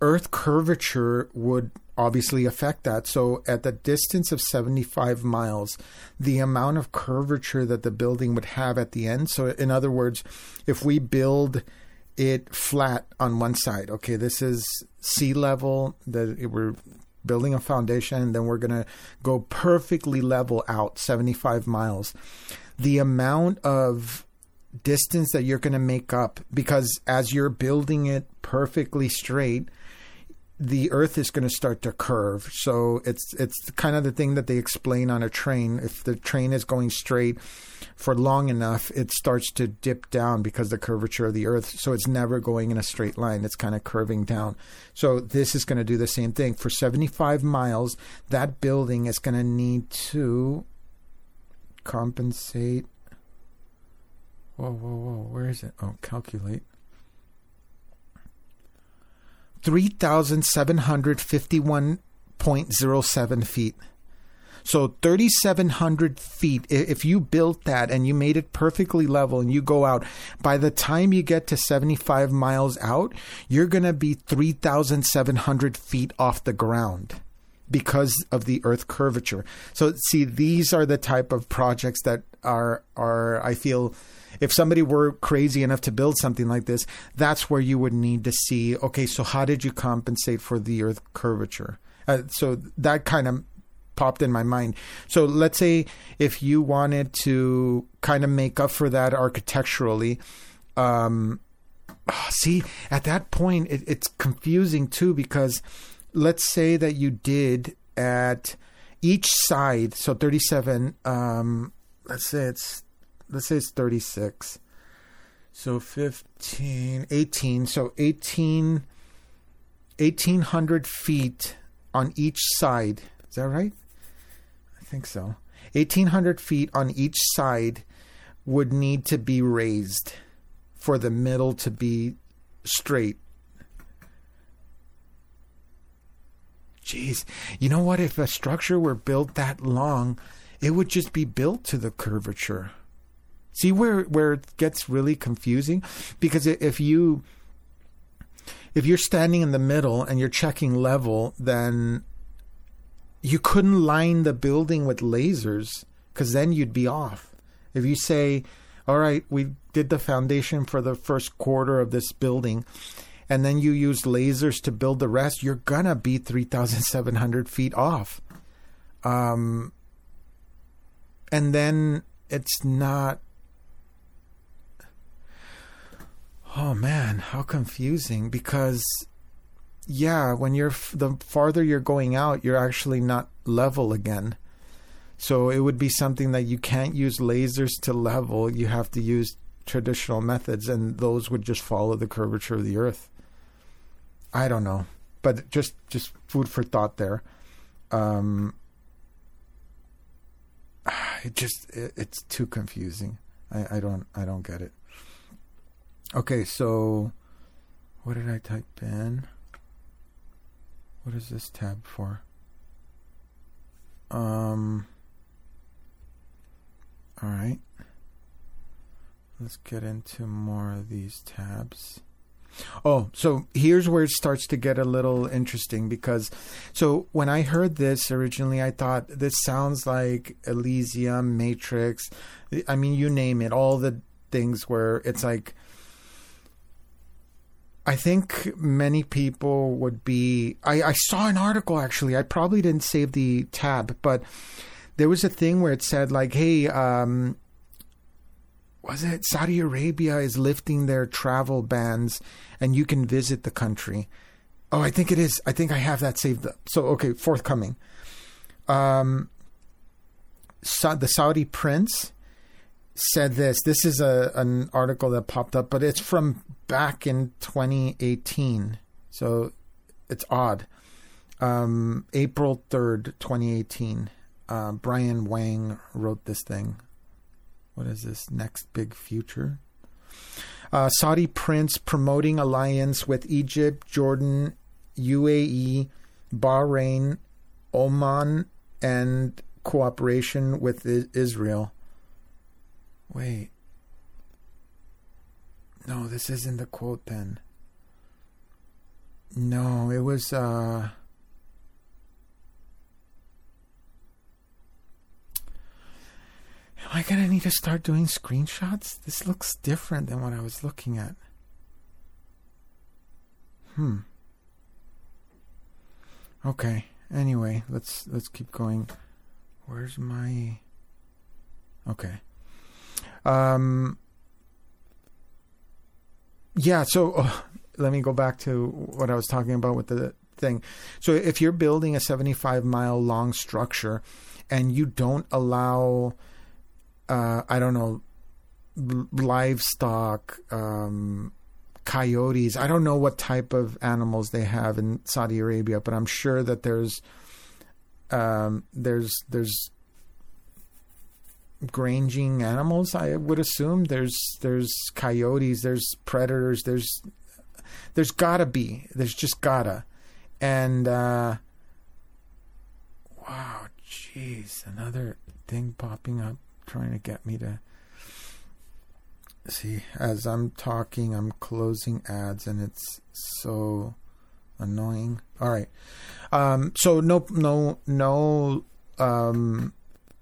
Earth curvature would obviously affect that. So, at the distance of 75 miles, the amount of curvature that the building would have at the end. So, in other words, if we build it flat on one side, okay, this is sea level, that we're building a foundation, and then we're going to go perfectly level out 75 miles. The amount of distance that you're going to make up because as you're building it perfectly straight the earth is going to start to curve. So it's it's kind of the thing that they explain on a train. If the train is going straight for long enough it starts to dip down because the curvature of the earth. So it's never going in a straight line. It's kind of curving down. So this is going to do the same thing. For 75 miles that building is going to need to compensate. Whoa whoa whoa where is it? Oh calculate. 3,751.07 feet. So 3,700 feet, if you built that and you made it perfectly level and you go out, by the time you get to 75 miles out, you're going to be 3,700 feet off the ground because of the earth curvature. So see, these are the type of projects that are, are, I feel, if somebody were crazy enough to build something like this, that's where you would need to see, okay, so how did you compensate for the earth curvature? Uh, so that kind of popped in my mind. So let's say if you wanted to kind of make up for that architecturally, um, see, at that point, it, it's confusing too because let's say that you did at each side, so 37, um, let's say it's let's say it's 36. So 15, 18. So 18, 1800 feet on each side. Is that right? I think so. 1800 feet on each side would need to be raised for the middle to be straight. Jeez. You know what? If a structure were built that long, it would just be built to the curvature. See where where it gets really confusing because if you if you're standing in the middle and you're checking level, then you couldn't line the building with lasers because then you'd be off. If you say, "All right, we did the foundation for the first quarter of this building," and then you use lasers to build the rest, you're gonna be three thousand seven hundred feet off. Um, and then it's not Oh man, how confusing because yeah, when you're f- the farther you're going out, you're actually not level again. So it would be something that you can't use lasers to level. You have to use traditional methods, and those would just follow the curvature of the Earth. I don't know, but just just food for thought there. Um, it just it, it's too confusing. I, I don't I don't get it. Okay, so what did I type in? What is this tab for? Um All right. Let's get into more of these tabs. Oh, so here's where it starts to get a little interesting because so when I heard this originally I thought this sounds like Elysium, Matrix, I mean you name it, all the things where it's like I think many people would be. I, I, saw an article actually. I probably didn't save the tab, but there was a thing where it said like, "Hey, um, was it Saudi Arabia is lifting their travel bans, and you can visit the country." Oh, I think it is. I think I have that saved. So okay, forthcoming. Um, so the Saudi prince said this. This is a an article that popped up, but it's from back in 2018. So it's odd. Um, April 3rd, 2018. Uh, Brian Wang wrote this thing. What is this? Next Big Future? Uh, Saudi prince promoting alliance with Egypt, Jordan, UAE, Bahrain, Oman, and cooperation with I- Israel. Wait. No, this isn't the quote then. No, it was uh Am I gonna need to start doing screenshots? This looks different than what I was looking at. Hmm. Okay. Anyway, let's let's keep going. Where's my Okay. Um Yeah, so uh, let me go back to what I was talking about with the thing. So if you're building a 75 mile long structure and you don't allow uh, I don't know livestock um, coyotes. I don't know what type of animals they have in Saudi Arabia, but I'm sure that there's um, there's there's granging animals. I would assume there's there's coyotes, there's predators, there's there's gotta be. There's just gotta, and uh, wow, jeez, another thing popping up trying to get me to see as I'm talking I'm closing ads and it's so annoying. All right. Um so no no no um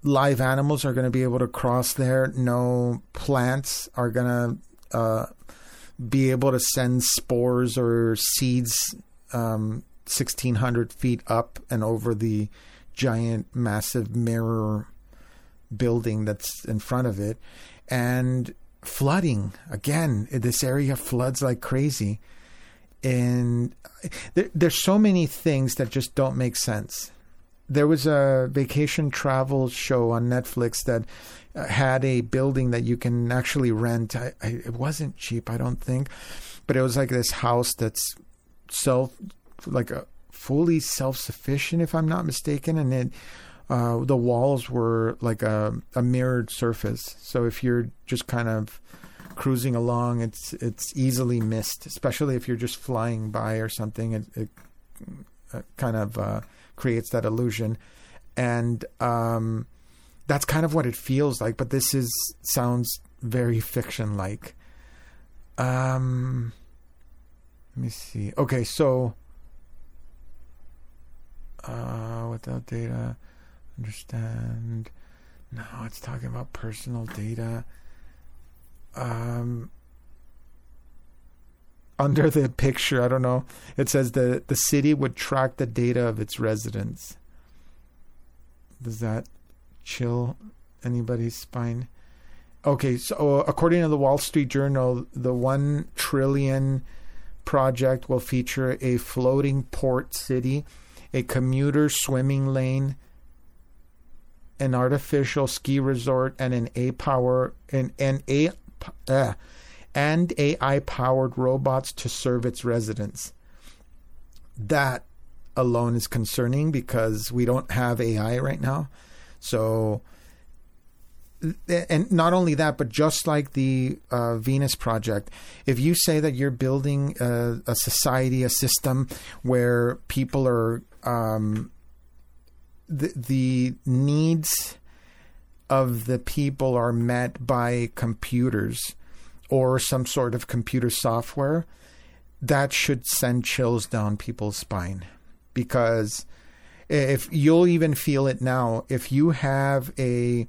live animals are going to be able to cross there. No plants are going to uh be able to send spores or seeds um 1600 feet up and over the giant massive mirror building that's in front of it and flooding. Again this area floods like crazy. And there, there's so many things that just don't make sense. There was a vacation travel show on netflix that uh, had a building that you can actually rent. I, I, it wasn't cheap i don't think but it was like this house that's self like a fully self-sufficient if i'm not mistaken and it uh, the walls were like a, a mirrored surface. So if you're just kind of cruising along, it's it's easily missed, especially if you're just flying by or something. It, it, kind of uh, creates that illusion, and um, that's kind of what it feels like. But this is sounds very fiction like. Um, let me see. Okay, so uh, without data understand. No, it's talking about personal data. Um, under the picture, I don't know. It says that the city would track the data of its residents. Does that chill anybody's spine? Okay, so according to the Wall Street Journal, the one trillion project will feature a floating port city, a commuter swimming lane, an artificial ski resort and an A power and an A uh, and AI powered robots to serve its residents. That alone is concerning because we don't have AI right now. So and not only that, but just like the uh, Venus project, if you say that you're building a, a society, a system where people are um, the the needs of the people are met by computers or some sort of computer software, that should send chills down people's spine. Because if you'll even feel it now, if you have a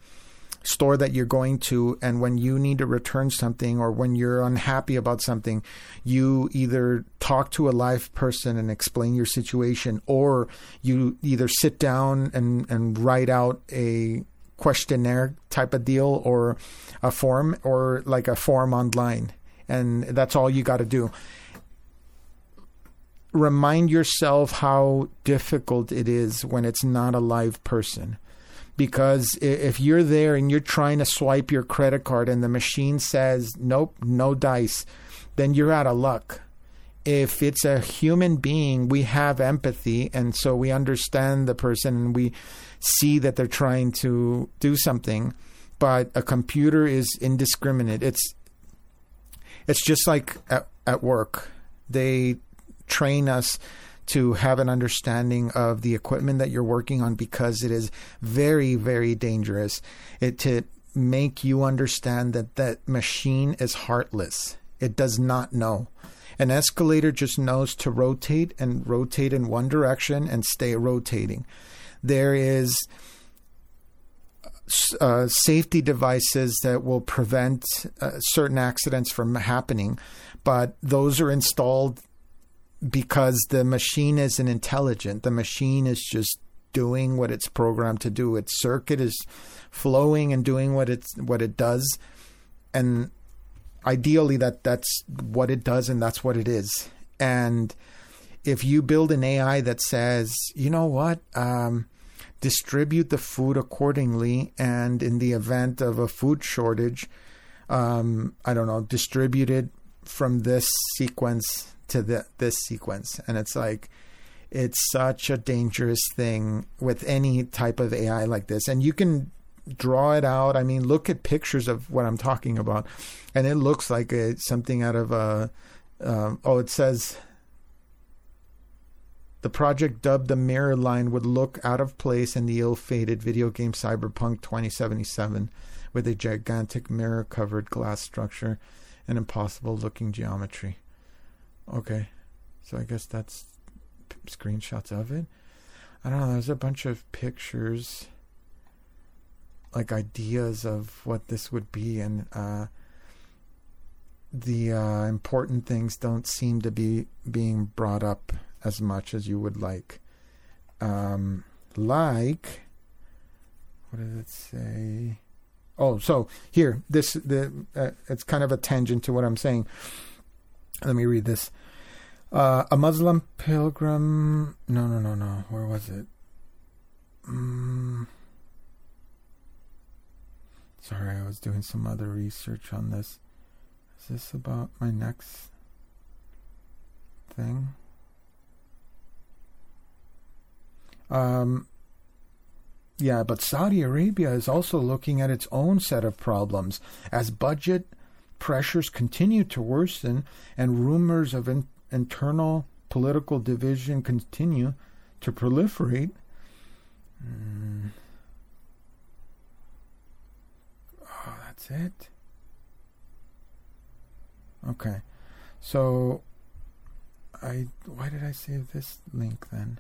store that you're going to and when you need to return something or when you're unhappy about something you either talk to a live person and explain your situation or you either sit down and and write out a questionnaire type of deal or a form or like a form online. And that's all you got to do. Remind yourself how difficult it is when it's not a live person because if you're there and you're trying to swipe your credit card and the machine says nope no dice then you're out of luck. If it's a human being we have empathy and so we understand the person and we see that they're trying to do something but a computer is indiscriminate. It's it's just like at, at work. They train us to have an understanding of the equipment that you're working on because it is very, very dangerous. It to make you understand that that machine is heartless. It does not know. An escalator just knows to rotate and rotate in one direction and stay rotating. There is uh, safety devices that will prevent uh, certain accidents from happening, but those are installed because the machine isn't intelligent. The machine is just doing what it's programmed to do. Its circuit is flowing and doing what it's what it does, and ideally that that's what it does and that's what it is. And if you build an AI that says, you know what, um, distribute the food accordingly, and in the event of a food shortage, um, I don't know, distribute it from this sequence to the, this sequence, and it's like it's such a dangerous thing with any type of AI like this, and you can draw it out. I mean, look at pictures of what I'm talking about, and it looks like a, something out of a. Um, oh, it says the project dubbed the mirror line would look out of place in the ill-fated video game Cyberpunk 2077 with a gigantic mirror-covered glass structure and impossible-looking geometry. Okay, so I guess that's screenshots of it. I don't know. There's a bunch of pictures like ideas of what this would be and uh, the uh, important things don't seem to be being brought up as much as you would like um, like what does it say oh so here this the uh, it's kind of a tangent to what i'm saying let me read this uh, a muslim pilgrim no no no no where was it mm. Sorry, I was doing some other research on this. Is this about my next thing? Um, yeah, but Saudi Arabia is also looking at its own set of problems as budget pressures continue to worsen and rumors of in- internal political division continue to proliferate. Mm. That's it. Okay. So I why did I save this link then?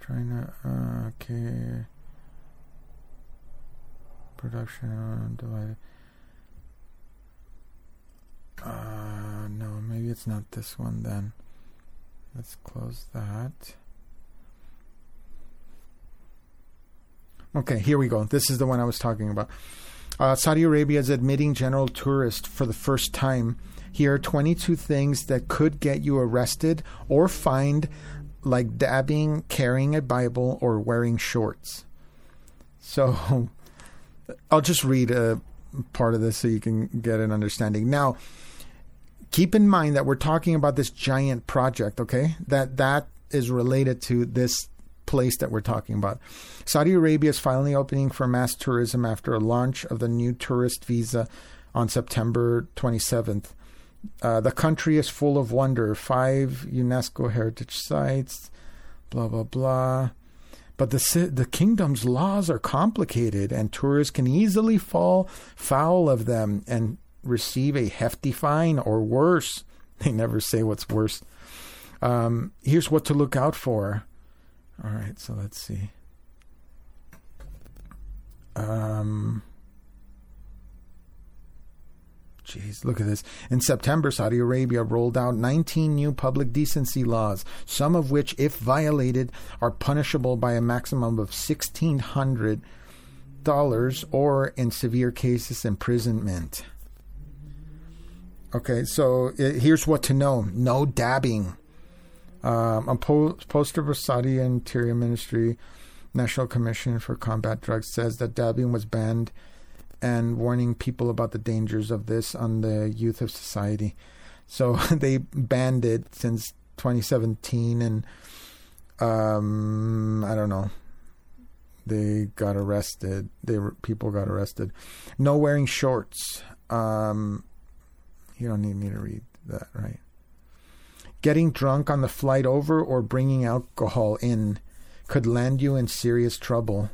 Trying to uh, okay production divided. Uh, no, maybe it's not this one then. Let's close that. Okay, here we go. This is the one I was talking about. Uh, Saudi Arabia is admitting general tourists for the first time. Here are 22 things that could get you arrested or fined, like dabbing, carrying a Bible, or wearing shorts. So I'll just read a part of this so you can get an understanding. Now, keep in mind that we're talking about this giant project, okay? That that is related to this place that we're talking about. Saudi Arabia is finally opening for mass tourism after a launch of the new tourist visa on September 27th. Uh, the country is full of wonder. Five UNESCO heritage sites, blah, blah, blah. But the, the kingdom's laws are complicated, and tourists can easily fall foul of them and receive a hefty fine or worse. They never say what's worse. Um, here's what to look out for all right, so let's see. Um, Jeez, look at this. In September, Saudi Arabia rolled out 19 new public decency laws, some of which, if violated, are punishable by a maximum of $1,600 or, in severe cases, imprisonment. Okay, so it, here's what to know no dabbing. Um, a po- poster of Saudi Interior Ministry National Commission for Combat Drugs says that dabbing was banned and warning people about the dangers of this on the youth of society. So they banned it since 2017, and um, I don't know. They got arrested. They were, people got arrested. No wearing shorts. Um, you don't need me to read that, right? Getting drunk on the flight over or bringing alcohol in could land you in serious trouble.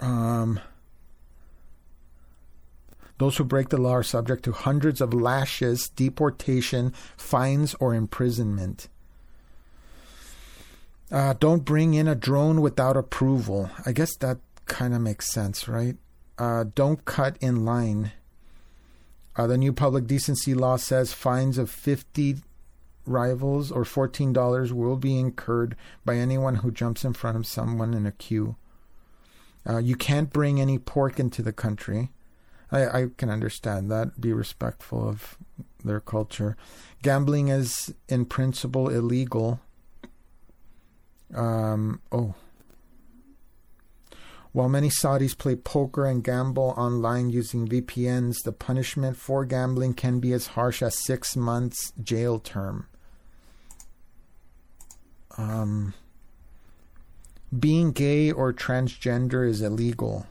Um, those who break the law are subject to hundreds of lashes, deportation, fines, or imprisonment. Uh, don't bring in a drone without approval. I guess that kind of makes sense, right? Uh, don't cut in line. Uh, the new public decency law says fines of 50 riyals or $14 will be incurred by anyone who jumps in front of someone in a queue. Uh, you can't bring any pork into the country. I, I can understand that. Be respectful of their culture. Gambling is, in principle, illegal. Um, oh. While many Saudis play poker and gamble online using VPNs, the punishment for gambling can be as harsh as six months jail term. Um, being gay or transgender is illegal.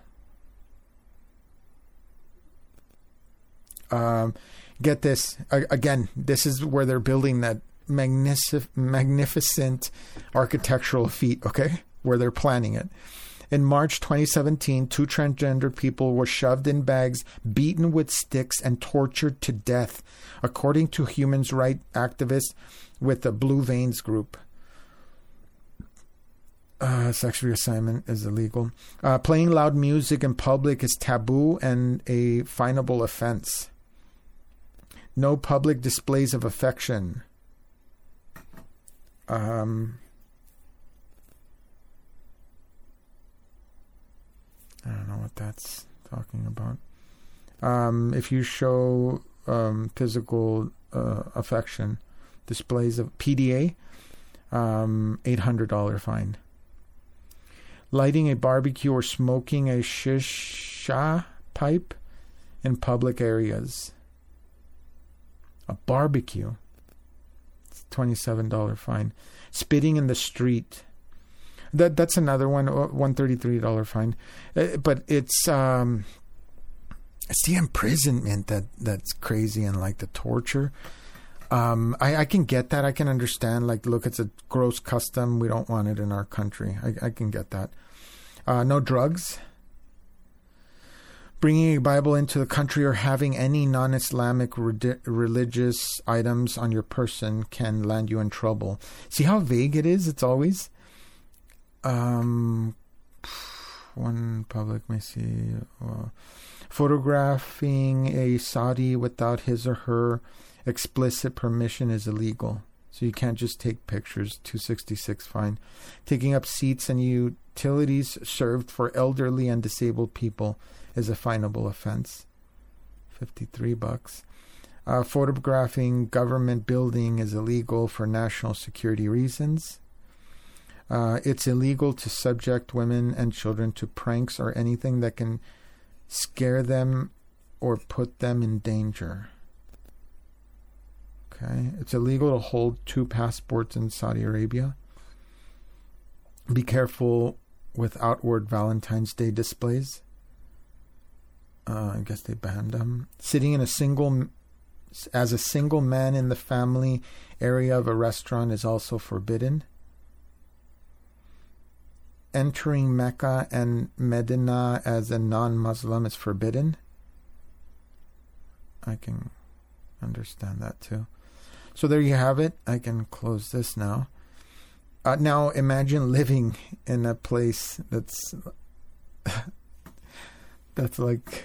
Um, get this again. This is where they're building that magnific- magnificent architectural feat. Okay, where they're planning it. In March 2017, two transgender people were shoved in bags, beaten with sticks, and tortured to death, according to human rights activists with the Blue Veins Group. Uh, sex reassignment is illegal. Uh, playing loud music in public is taboo and a finable offense. No public displays of affection. Um, I don't know what that's talking about. Um, if you show um, physical uh, affection, displays of PDA, um, $800 fine. Lighting a barbecue or smoking a shisha pipe in public areas. A barbecue. It's $27 fine. Spitting in the street that that's another one, uh, one thirty three dollar fine, uh, but it's um, it's the imprisonment that that's crazy and like the torture. Um, I, I can get that. I can understand. Like, look, it's a gross custom. We don't want it in our country. I, I can get that. Uh, no drugs. Bringing a Bible into the country or having any non Islamic re- religious items on your person can land you in trouble. See how vague it is? It's always. Um, one public may see uh, photographing a Saudi without his or her explicit permission is illegal. So you can't just take pictures. 266 fine. Taking up seats and utilities served for elderly and disabled people is a finable offense. 53 bucks. Uh, photographing government building is illegal for national security reasons. Uh, it's illegal to subject women and children to pranks or anything that can scare them or put them in danger. Okay. It's illegal to hold two passports in Saudi Arabia. Be careful with outward Valentine's Day displays. Uh, I guess they banned them. Sitting in a single, as a single man in the family area of a restaurant is also forbidden entering Mecca and Medina as a non Muslim is forbidden. I can understand that too. So there you have it. I can close this now. Uh, now imagine living in a place that's that's like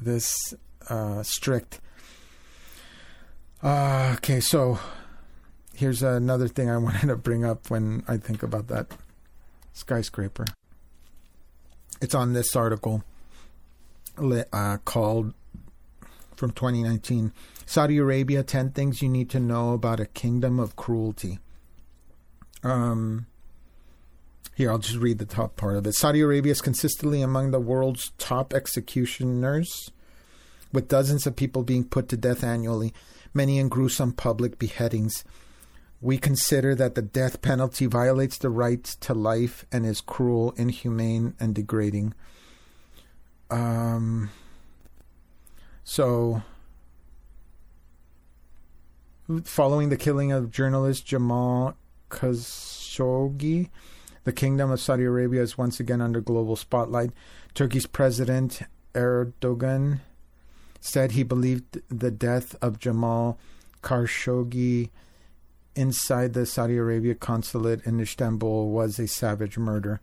this uh, strict. Uh, okay, so here's another thing I wanted to bring up when I think about that skyscraper. It's on this article uh, called from 2019 Saudi Arabia 10 Things You Need to Know About a Kingdom of Cruelty. Um, here, I'll just read the top part of it. Saudi Arabia is consistently among the world's top executioners, with dozens of people being put to death annually, many in gruesome public beheadings. We consider that the death penalty violates the right to life and is cruel, inhumane, and degrading. Um, so, Following the killing of journalist Jamal Khashoggi, the Kingdom of Saudi Arabia is once again under global spotlight. Turkey's President Erdogan said he believed the death of Jamal Khashoggi inside the Saudi Arabia consulate in Istanbul was a savage murder.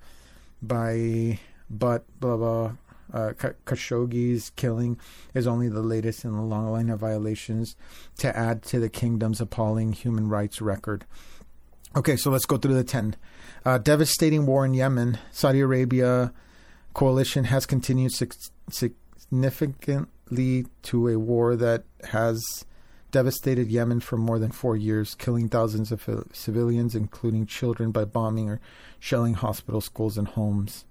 By but blah blah. Uh, Khashoggi's killing is only the latest in a long line of violations to add to the kingdom's appalling human rights record. Okay, so let's go through the 10. Uh, devastating war in Yemen. Saudi Arabia coalition has continued significantly to a war that has devastated Yemen for more than four years, killing thousands of civilians, including children, by bombing or shelling hospitals, schools, and homes.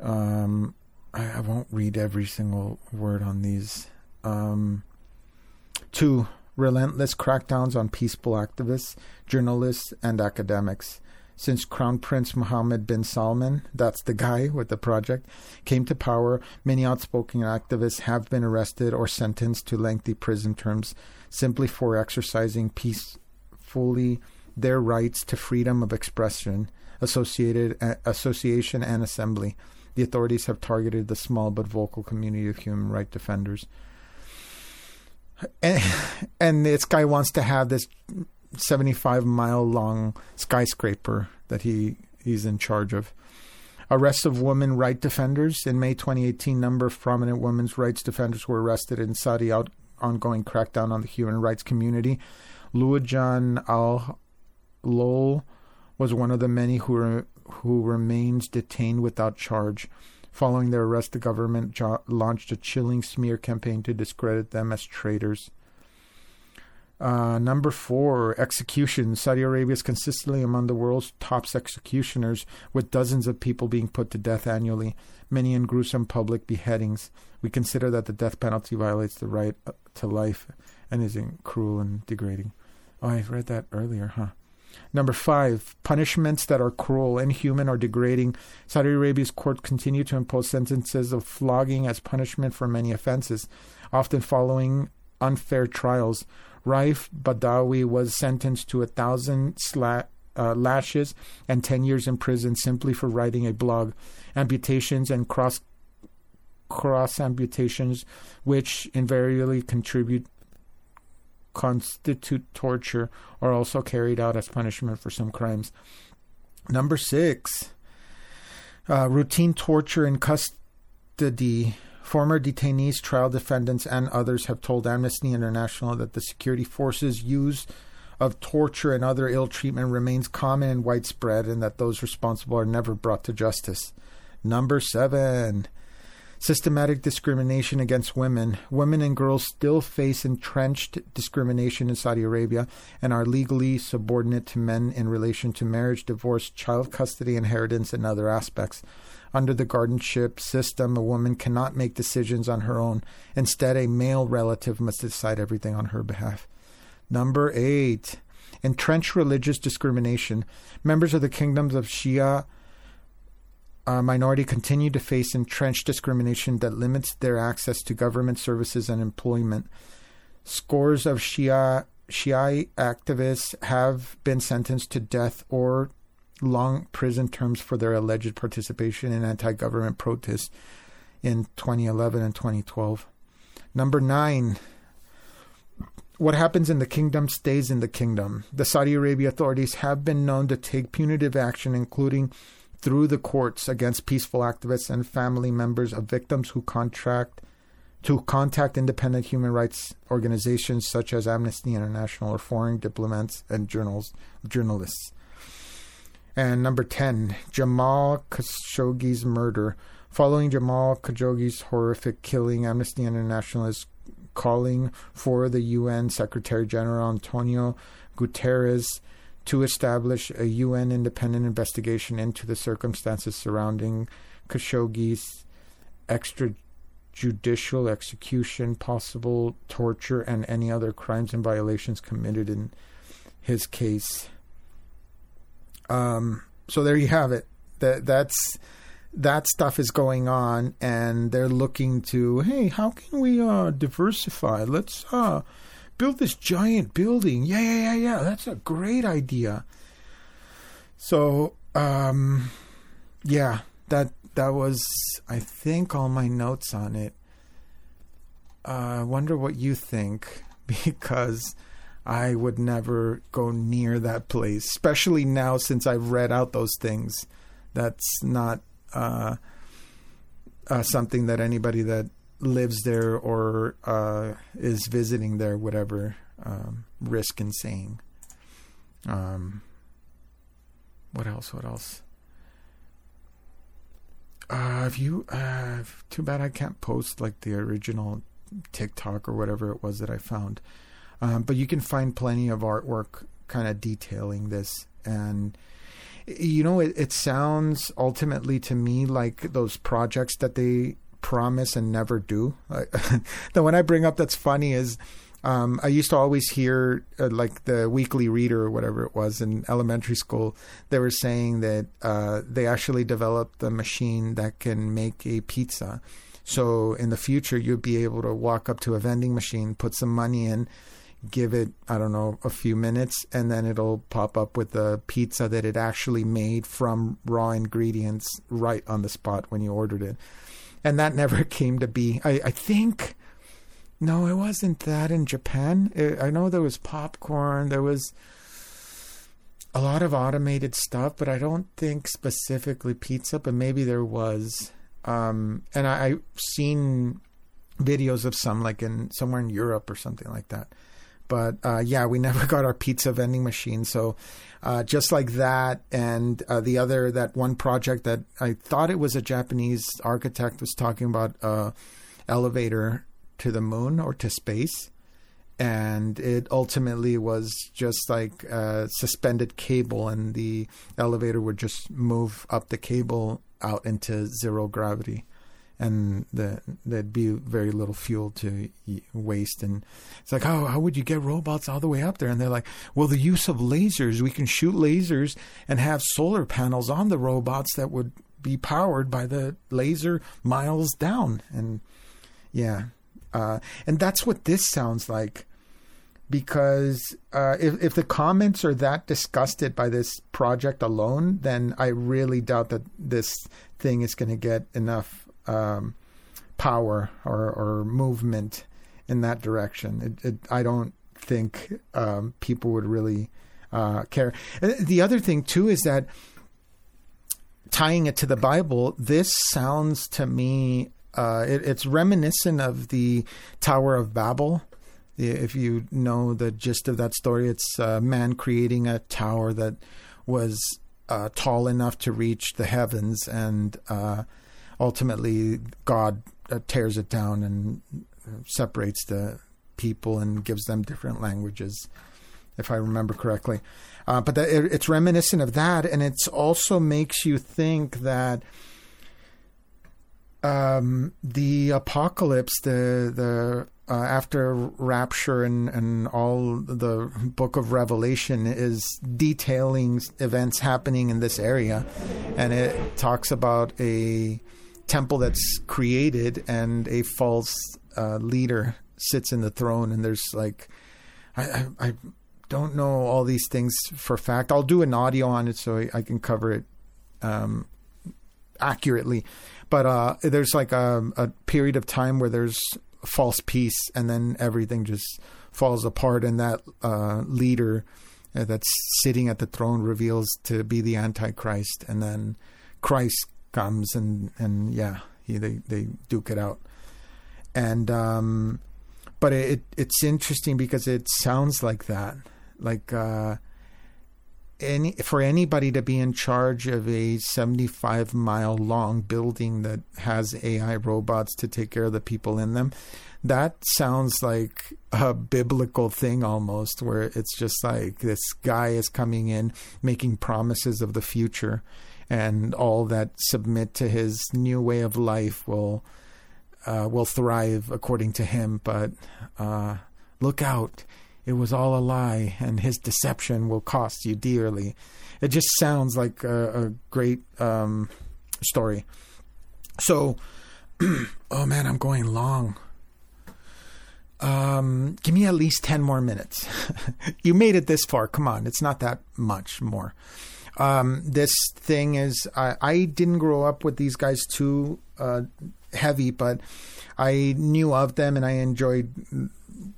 Um, I, I, won't read every single word on these. Um, two, relentless crackdowns on peaceful activists, journalists, and academics since Crown Prince Mohammed bin Salman, that's the guy with the project, came to power, many outspoken activists have been arrested or sentenced to lengthy prison terms simply for exercising peacefully their rights to freedom of expression, associated association and assembly. The authorities have targeted the small but vocal community of human rights defenders. And, and this guy wants to have this 75 mile long skyscraper that he he's in charge of. Arrests of women right defenders. In May 2018, number of prominent women's rights defenders were arrested in Saudi out, ongoing crackdown on the human rights community. Loujain Al Lol was one of the many who re, who remains detained without charge. Following their arrest, the government jo- launched a chilling smear campaign to discredit them as traitors. Uh, number four, execution. Saudi Arabia is consistently among the world's top executioners, with dozens of people being put to death annually, many in gruesome public beheadings. We consider that the death penalty violates the right uh, to life and is cruel and degrading. Oh, I read that earlier, huh? Number five, punishments that are cruel, inhuman, or degrading. Saudi Arabia's courts continue to impose sentences of flogging as punishment for many offenses, often following unfair trials. Raif Badawi was sentenced to a thousand sla- uh, lashes and 10 years in prison simply for writing a blog. Amputations and cross cross amputations, which invariably contribute constitute torture, are also carried out as punishment for some crimes. Number six, uh, routine torture in custody Former detainees, trial defendants, and others have told Amnesty International that the security forces' use of torture and other ill treatment remains common and widespread, and that those responsible are never brought to justice. Number seven. Systematic discrimination against women. Women and girls still face entrenched discrimination in Saudi Arabia and are legally subordinate to men in relation to marriage, divorce, child custody, inheritance, and other aspects. Under the guardianship system, a woman cannot make decisions on her own. Instead, a male relative must decide everything on her behalf. Number eight, entrenched religious discrimination. Members of the kingdoms of Shia minority continue to face entrenched discrimination that limits their access to government services and employment. Scores of Shia Shia activists have been sentenced to death or long prison terms for their alleged participation in anti government protests in 2011 and 2012. Number nine, what happens in the kingdom stays in the kingdom. The Saudi Arabia authorities have been known to take punitive action, including through the courts against peaceful activists and family members of victims who contract to contact independent human rights organizations such as Amnesty International or foreign diplomats and journals, journalists. And number 10, Jamal Khashoggi's murder. Following Jamal Khashoggi's horrific killing, Amnesty International is calling for the UN Secretary General Antonio Guterres to establish a UN independent investigation into the circumstances surrounding Khashoggi's extrajudicial execution, possible torture, and any other crimes and violations committed in his case. Um, so there you have it. That that's that stuff is going on, and they're looking to hey, how can we uh, diversify? Let's uh, build this giant building. Yeah, yeah, yeah, yeah. That's a great idea. So, um, yeah, that that was, I think, all my notes on it. Uh, I wonder what you think because I would never go near that place, especially now since I've read out those things. That's not uh, uh, something that anybody that lives there or uh, is visiting there whatever, um, risk in saying. Um, what else? What else? Uh, if you, uh, too bad I can't post like the original TikTok or whatever it was that I found. Um, but you can find plenty of artwork kind of detailing this. And, you know, it, it sounds ultimately to me like those projects that they promise and never do. the one I bring up that's funny is um, I used to always hear uh, like the weekly reader or whatever it was in elementary school. They were saying that uh, they actually developed a machine that can make a pizza. So in the future, you'll be able to walk up to a vending machine, put some money in, give it, I don't know, a few minutes, and then it'll pop up with a pizza that it actually made from raw ingredients right on the spot when you ordered it. And that never came to be. I, I think no, it wasn't that in Japan. It, I know there was popcorn, there was a lot of automated stuff, but I don't think specifically pizza, but maybe there was. Um, and I, I've seen videos of some like in somewhere in Europe or something like that. But uh, yeah, we never got our pizza vending machine. So uh, just like that, and uh, the other that one project that I thought it was a Japanese architect was talking about uh, elevator to the moon or to space. And it ultimately was just like a suspended cable, and the elevator would just move up the cable out into zero gravity. And the, there'd be very little fuel to waste. And it's like, how, how would you get robots all the way up there? And they're like, well, the use of lasers, we can shoot lasers and have solar panels on the robots that would be powered by the laser miles down. And yeah, uh, and that's what this sounds like. Because uh, if, if the comments are that disgusted by this project alone, then I really doubt that this thing is going to get enough um, power or, or movement in that direction. It, it, I don't think um, people would really uh, care. The other thing, too, is that tying it to the Bible, this sounds to me uh, it, it's reminiscent of the Tower of Babel. If you know the gist of that story, it's a man creating a tower that was uh, tall enough to reach the heavens, and uh, ultimately God uh, tears it down and separates the people and gives them different languages, if I remember correctly. Uh, but that, it, it's reminiscent of that, and it also makes you think that um, the apocalypse, the the uh, after rapture and and all the book of Revelation is detailing events happening in this area, and it talks about a temple that's created and a false uh, leader sits in the throne, and there's like I, I, I don't know all these things for fact. I'll do an audio on it so I, I can cover it um, accurately but uh, there's like a, a period of time where there's false peace, and then everything just falls apart, and that uh, leader uh, that's sitting at the throne reveals to be the Antichrist, and then Christ comes, and and yeah, he, they they duke it out, and um, but it it's interesting because it sounds like that, like. Uh, any for anybody to be in charge of a 75 mile long building that has AI robots to take care of the people in them, that sounds like a biblical thing almost, where it's just like this guy is coming in making promises of the future, and all that submit to his new way of life will uh, will thrive according to him. But uh, look out it was all a lie and his deception will cost you dearly. It just sounds like a, a great um, story. So, oh man, I'm going long. um, give me at least 10 more minutes. you made it this far. Come on. It's not that much more. Um, this thing is, I, I, didn't grow up with these guys too uh, heavy, but I knew of them and I enjoyed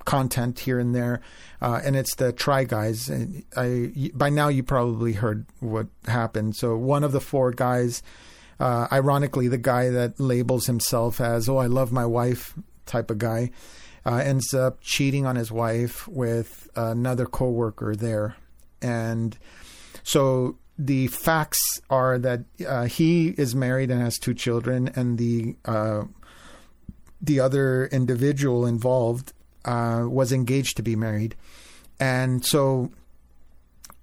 content here and there. Uh, and it's the Try Guys. And I, by now, you probably heard what happened. So, one of the four guys, uh, ironically, the guy that labels himself as, oh, I love my wife type of guy, uh, ends up cheating on his wife with another coworker there. And so the facts are that uh, he is married and has two children, and the uh, the other individual involved uh, was engaged to be married, and so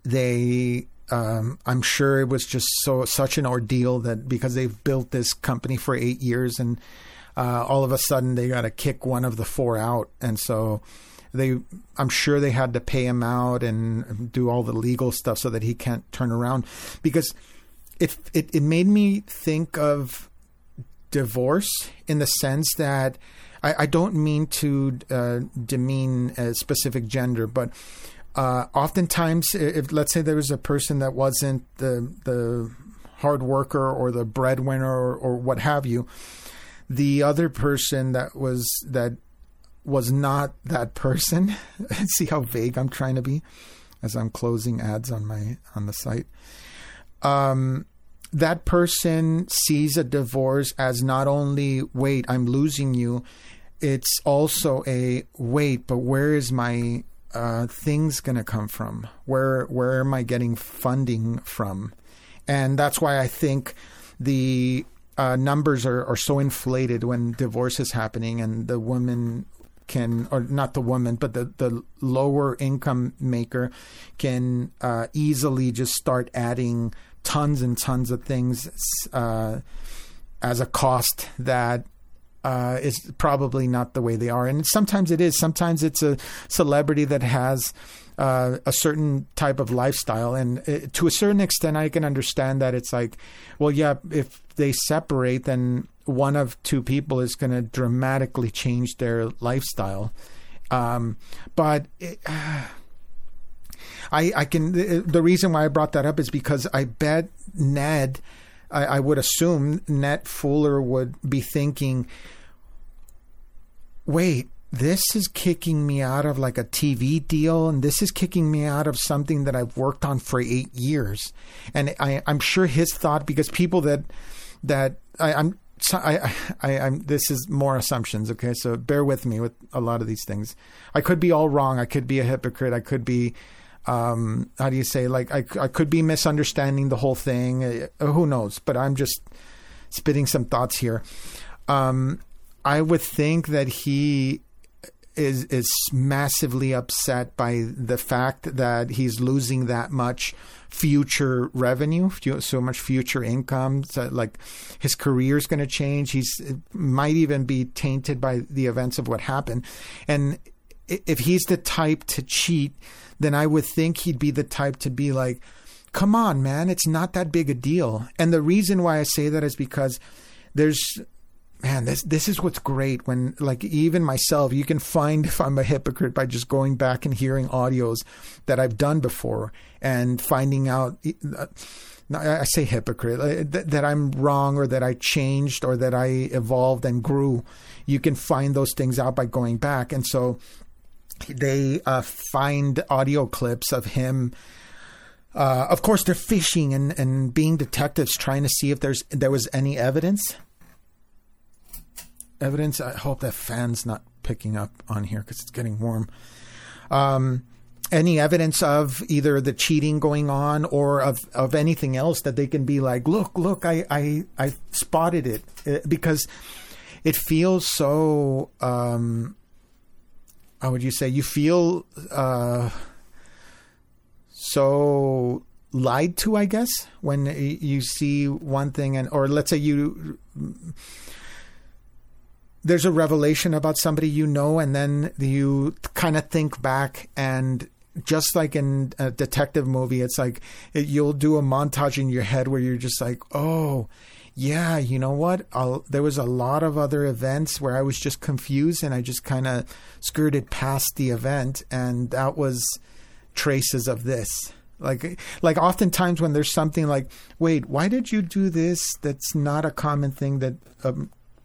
they. Um, I'm sure it was just so such an ordeal that because they've built this company for eight years, and uh, all of a sudden they got to kick one of the four out, and so they I'm sure they had to pay him out and do all the legal stuff so that he can't turn around. Because it it, it made me think of divorce in the sense that I, I don't mean to uh, demean a specific gender, but uh, oftentimes, if let's say there was a person that wasn't the the hard worker or the breadwinner or, or what have you, the other person that was that was not that person. See how vague I'm trying to be as I'm closing ads on my on the site. Um, that person sees a divorce as not only wait, I'm losing you. It's also a wait, but where is my uh, things going to come from? Where where am I getting funding from? And that's why I think the uh, numbers are, are so inflated when divorce is happening and the woman can, or not the woman, but the, the lower income maker can uh, easily just start adding tons and tons of things uh, as a cost that uh, is probably not the way they are. And sometimes it is. Sometimes it's a celebrity that has uh, a certain type of lifestyle. And uh, to a certain extent, I can understand that it's like, well, yeah, if they separate, then one of two people is going to dramatically change their lifestyle. Um, but it, uh, I, I can. The reason why I brought that up is because I bet Ned. I, I would assume Ned Fulmer would be thinking, wait, this is kicking me out of like a TV deal, and this is kicking me out of something that I've worked on for eight years. And I, am sure his thought, because people that that I, I'm I, I, am this is more assumptions. Okay, so bear with me with a lot of these things. I could be all wrong. I could be a hypocrite. I could be, um, how do you say? Like I, I could be misunderstanding the whole thing. Uh, who knows? But I'm just spitting some thoughts here. Um, I would think that he is is massively upset by the fact that he's losing that much future revenue, so much future income. So like his career is going to change. He's might even be tainted by the events of what happened. And if he's the type to cheat, then I would think he'd be the type to be like, "Come on, man, it's not that big a deal." And the reason why I say that is because there's man, this this is what's great when like even myself, you can find if I'm a hypocrite by just going back and hearing audios that I've done before and finding out. Uh, I say hypocrite uh, that, I'm wrong or that I changed or that I evolved and grew. You can find those things out by going back, and so they uh, find audio clips of him. Uh, of course, they're fishing and, and being detectives, trying to see if there's there was any evidence evidence. I hope that fan's not picking up on here because it's getting warm. Um, any evidence of either the cheating going on or of, of anything else that they can be like, look, look, I, I, I spotted it uh, because it feels so, um, how would you say? You feel, uh, so lied to, I guess, when you see one thing and, or let's say you, there's a revelation about somebody you know, and then you kind of think back and just like in a detective movie, it's like it, you'll do a montage in your head where you're just like, oh, yeah, you know what? I'll, there was a lot of other events where I was just confused and I just kind of skirted past the event, and that was traces of this. Like, like oftentimes when there's something like, wait, why did you do this? That's not a common thing that a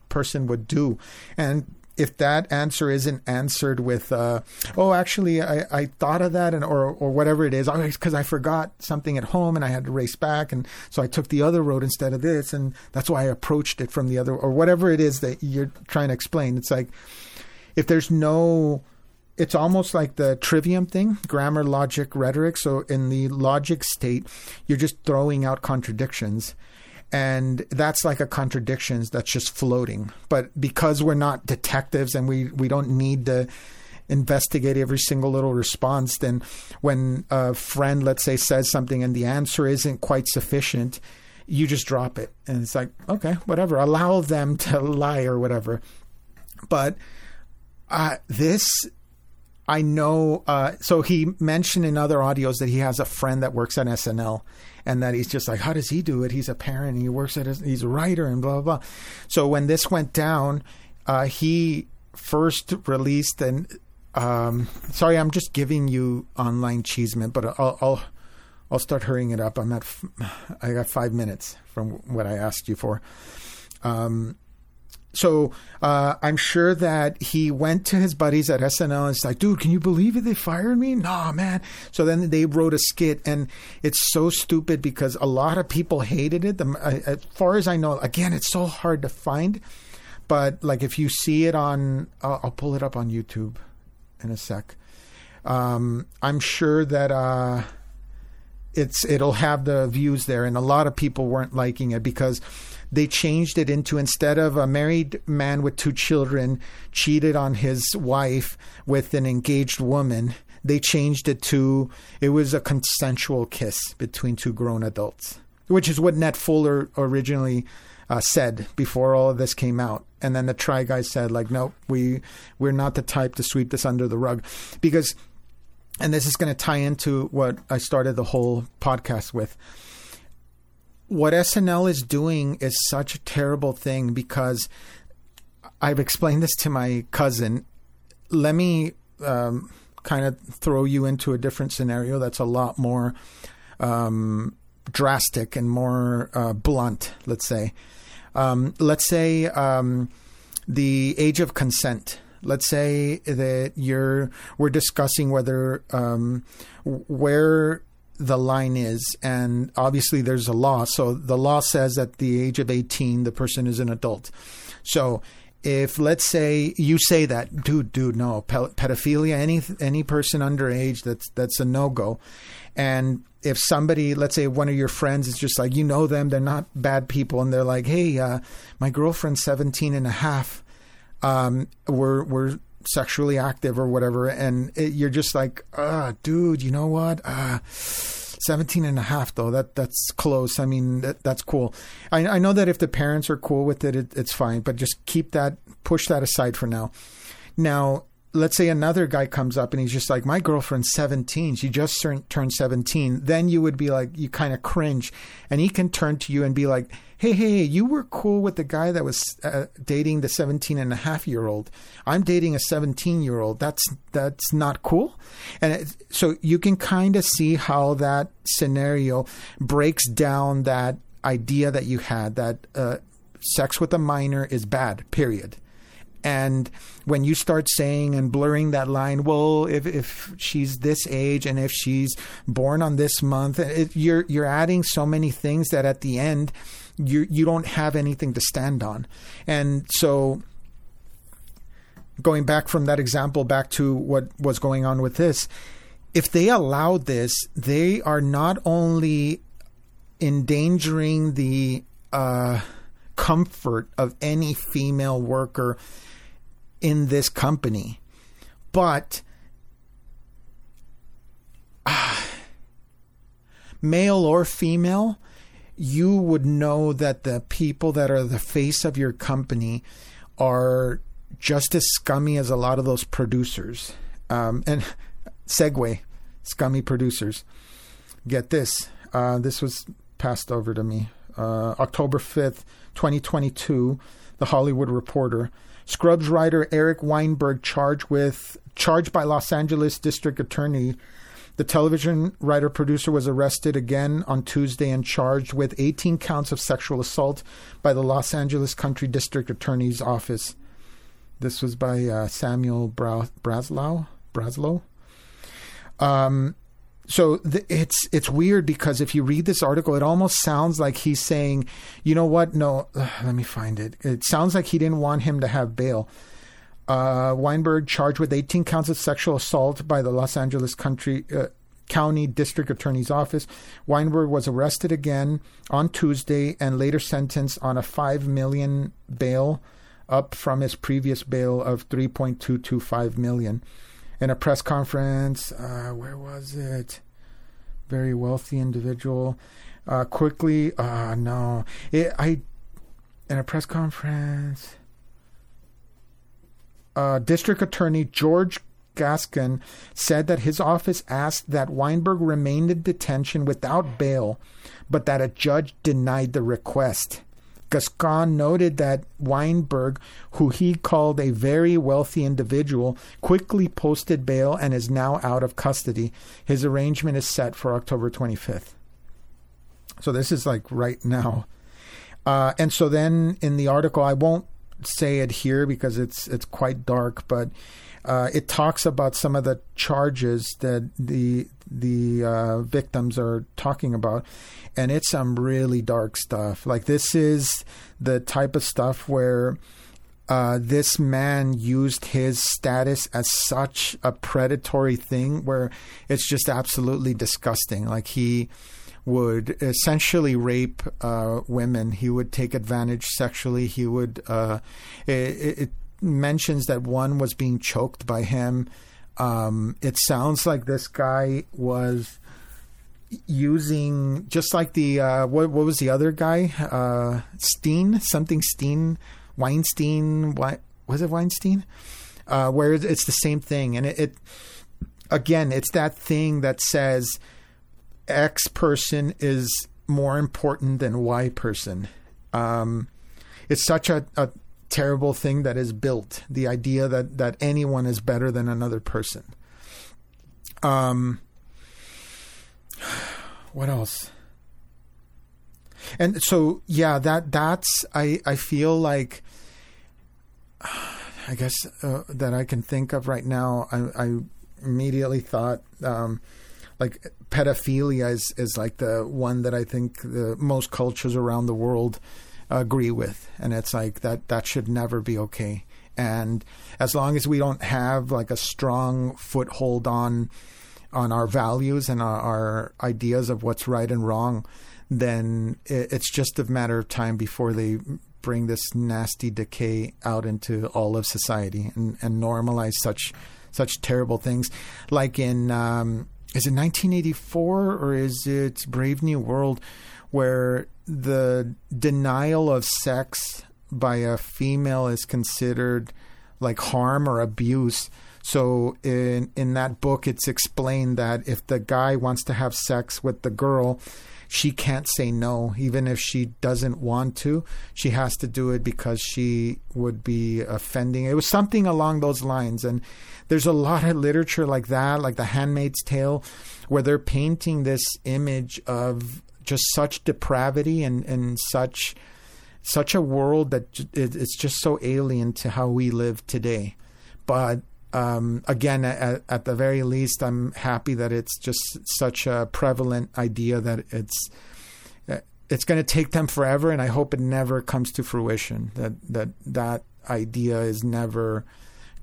person would do, and if that answer isn't answered with, uh, oh, actually, I, I thought of that, and or or whatever it is, because I forgot something at home and I had to race back, and so I took the other road instead of this, and that's why I approached it from the other, or whatever it is that you're trying to explain. It's like if there's no it's almost like the trivium thing grammar logic rhetoric. So in the logic state you're just throwing out contradictions and that's like a contradictions that's just floating. But because we're not detectives and we we don't need to investigate every single little response then when a friend let's say says something and the answer isn't quite sufficient you just drop it. And it's like okay whatever. Allow them to lie or whatever. But uh, this I know. Uh, so he mentioned in other audios that he has a friend that works on SNL, and that he's just like, how does he do it? He's a parent, and he works at, his, he's a writer, and blah blah blah. So when this went down, uh, he first released an. Um, sorry, I'm just giving you online cheeseman, but I'll, I'll I'll start hurrying it up. I'm at I got five minutes from what I asked you for. Um, so uh, I'm sure that he went to his buddies at SNL and it's like, dude, can you believe it? They fired me? Nah, man. So then they wrote a skit, and it's so stupid because a lot of people hated it. The, uh, as far as I know, again, it's so hard to find. But like if you see it on, uh, I'll pull it up on YouTube in a sec. Um, I'm sure that uh, it's it'll have the views there, and a lot of people weren't liking it because they changed it into instead of a married man with two children cheated on his wife with an engaged woman, they changed it to it was a consensual kiss between two grown adults, which is what Ned Fulmer originally uh, said before all of this came out. And then the Try Guys said, like, nope, we we're not the type to sweep this under the rug, because, and this is going to tie into what I started the whole podcast with what SNL is doing is such a terrible thing because I've explained this to my cousin. Let me um, kind of throw you into a different scenario that's a lot more um, drastic and more uh, blunt, let's say. Um, let's say um, the age of consent. Let's say that you're we're discussing whether um, where the line is. And obviously, there's a law. So the law says at the age of 18, the person is an adult. So if let's say you say that, dude, dude, no, pedophilia, any any person underage, that's that's a no go. And if somebody, let's say one of your friends is just like, you know them, they're not bad people, and they're like, hey, uh, my girlfriend's 17 and a half. Um, we're we're sexually active or whatever and it, you're just like ah dude you know what? Uh 17 and a half though. That that's close. I mean that, that's cool. I, I know that if the parents are cool with it, it it's fine but just keep that push that aside for now. Now let's say another guy comes up and he's just like, my girlfriend's 17. She just turned 17. Then you would be like, you kind of cringe. And he can turn to you and be like, hey, hey, hey you were cool with the guy that was uh, dating the 17 and a half year old. I'm dating a 17 year old. That's, that's not cool. And it, so you can kind of see how that scenario breaks down that idea that you had that uh, sex with a minor is bad, period. And when you start saying and blurring that line, well, if, if she's this age and if she's born on this month, it, you're you're adding so many things that at the end you you don't have anything to stand on. And so going back from that example back to what was going on with this, if they allow this, they are not only endangering the uh, comfort of any female worker in this company. But uh, male or female, you would know that the people that are the face of your company are just as scummy as a lot of those producers. Um, and segue, scummy producers. Get this. Uh, this was passed over to me uh, October 5th, 2022, The Hollywood Reporter. Scrubs writer Eric Weinberg charged with charged by Los Angeles District Attorney. The television writer producer was arrested again on Tuesday and charged with 18 counts of sexual assault by the Los Angeles Country District Attorney's Office. This was by uh, Samuel Bra- Braslow. Braslow. Um, so it's it's weird because if you read this article, it almost sounds like he's saying, you know what? No, uh, let me find it. It sounds like he didn't want him to have bail. Uh, Weinberg charged with 18 counts of sexual assault by the Los Angeles Country uh, County District Attorney's Office. Weinberg was arrested again on Tuesday and later sentenced on a five million bail, up from his previous bail of 3.225 million in a press conference. Uh, where was it? Very wealthy individual. Uh, quickly, uh, no, it, I in a press conference. Uh, District Attorney George Gascon said that his office asked that Weinberg remain in detention without bail, but that a judge denied the request. Gascon noted that Weinberg, who he called a very wealthy individual, quickly posted bail and is now out of custody. His arrangement is set for October 25th. So this is like right now. Uh, and so then in the article, I won't say it here because it's it's quite dark, but uh, it talks about some of the charges that the the uh, victims are talking about, and it's some really dark stuff. Like this is the type of stuff where uh, this man used his status as such a predatory thing, where it's just absolutely disgusting. Like he would essentially rape uh, women. He would take advantage sexually. He would. Uh, it, it, mentions that one was being choked by him. Um, it sounds like this guy was using just like the uh, what, what was the other guy? Uh, Steen? Something Steen? Weinstein? What was it Weinstein? Uh, where it's the same thing. And it, it again it's that thing that says X person is more important than Y person. Um, it's such a, a, terrible thing that is built. The idea that that anyone is better than another person. Um, what else? And so, yeah, that that's I I feel like. I guess uh, that I can think of right now. I, I immediately thought. Um, like pedophilia is, is like the one that I think the most cultures around the world agree with, and it's like that that should never be okay. And as long as we don't have like a strong foothold on on our values and our, our ideas of what's right and wrong, then it, it's just a matter of time before they bring this nasty decay out into all of society and, and normalize such such terrible things, like in um, is it 1984 or is it Brave New World where the denial of sex by a female is considered like harm or abuse. So in in that book it's explained that if the guy wants to have sex with the girl, she can't say no even if she doesn't want to. She has to do it because she would be offending. It was something along those lines and there's a lot of literature like that, like The Handmaid's Tale, where they're painting this image of just such depravity and, and such such a world that it's just so alien to how we live today. But um, again, at, at, the very least, I'm happy that it's just such a prevalent idea that it's it's going to take them forever, and I hope it never comes to fruition. That that that idea is never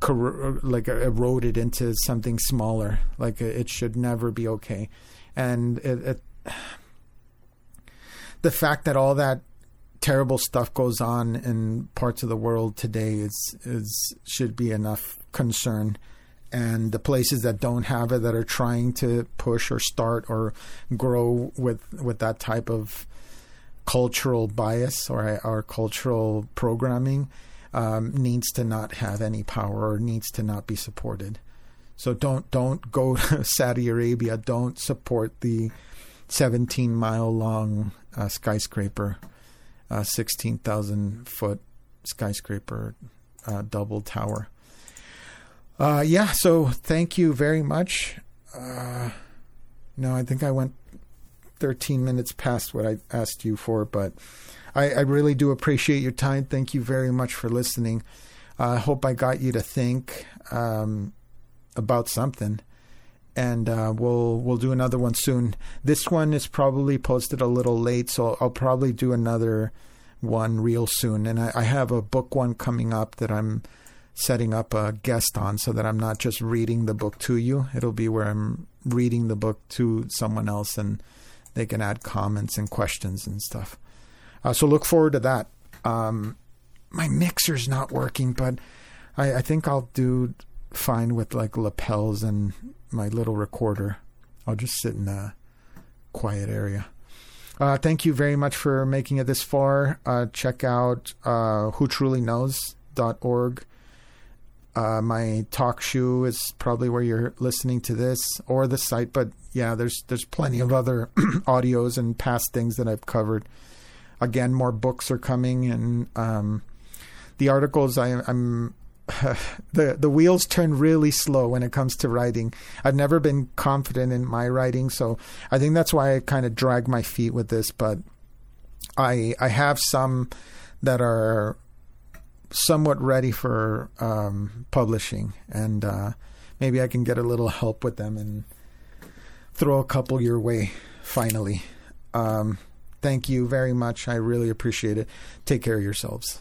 cor- like eroded into something smaller. Like it should never be okay, and it, it, the fact that all that terrible stuff goes on in parts of the world today is is should be enough concern and the places that don't have it that are trying to push or start or grow with with that type of cultural bias or our cultural programming um, needs to not have any power or needs to not be supported. So don't don't go to Saudi Arabia. Don't support the 17 mile long uh, skyscraper, uh, 16,000 foot skyscraper, uh, double tower. Uh, yeah, so thank you very much. Uh, no, I think I went 13 minutes past what I asked you for, but I, I really do appreciate your time. Thank you very much for listening. I hope I got you to think um, about something and uh, we'll we'll do another one soon. This one is probably posted a little late, so I'll probably do another one real soon. And I, I, have a book one coming up that I'm setting up a guest on, so that I'm not just reading the book to you. It'll be where I'm reading the book to someone else, and they can add comments and questions and stuff. Uh, so look forward to that. Um, my mixer's not working, but I, I think I'll do fine with like lapels and my little recorder. I'll just sit in a quiet area. Uh, thank you very much for making it this far. Uh, check out uh, whotruly Uh, my TalkShoe is probably where you're listening to this or the site, but yeah, there's there's plenty of other audios and past things that I've covered. Again, more books are coming, and um, the articles I, I'm the the wheels turn really slow when it comes to writing. I've never been confident in my writing, so I think that's why I kind of drag my feet with this. But I I have some that are somewhat ready for um, publishing, and uh, maybe I can get a little help with them and throw a couple your way. Finally, um, thank you very much. I really appreciate it. Take care of yourselves.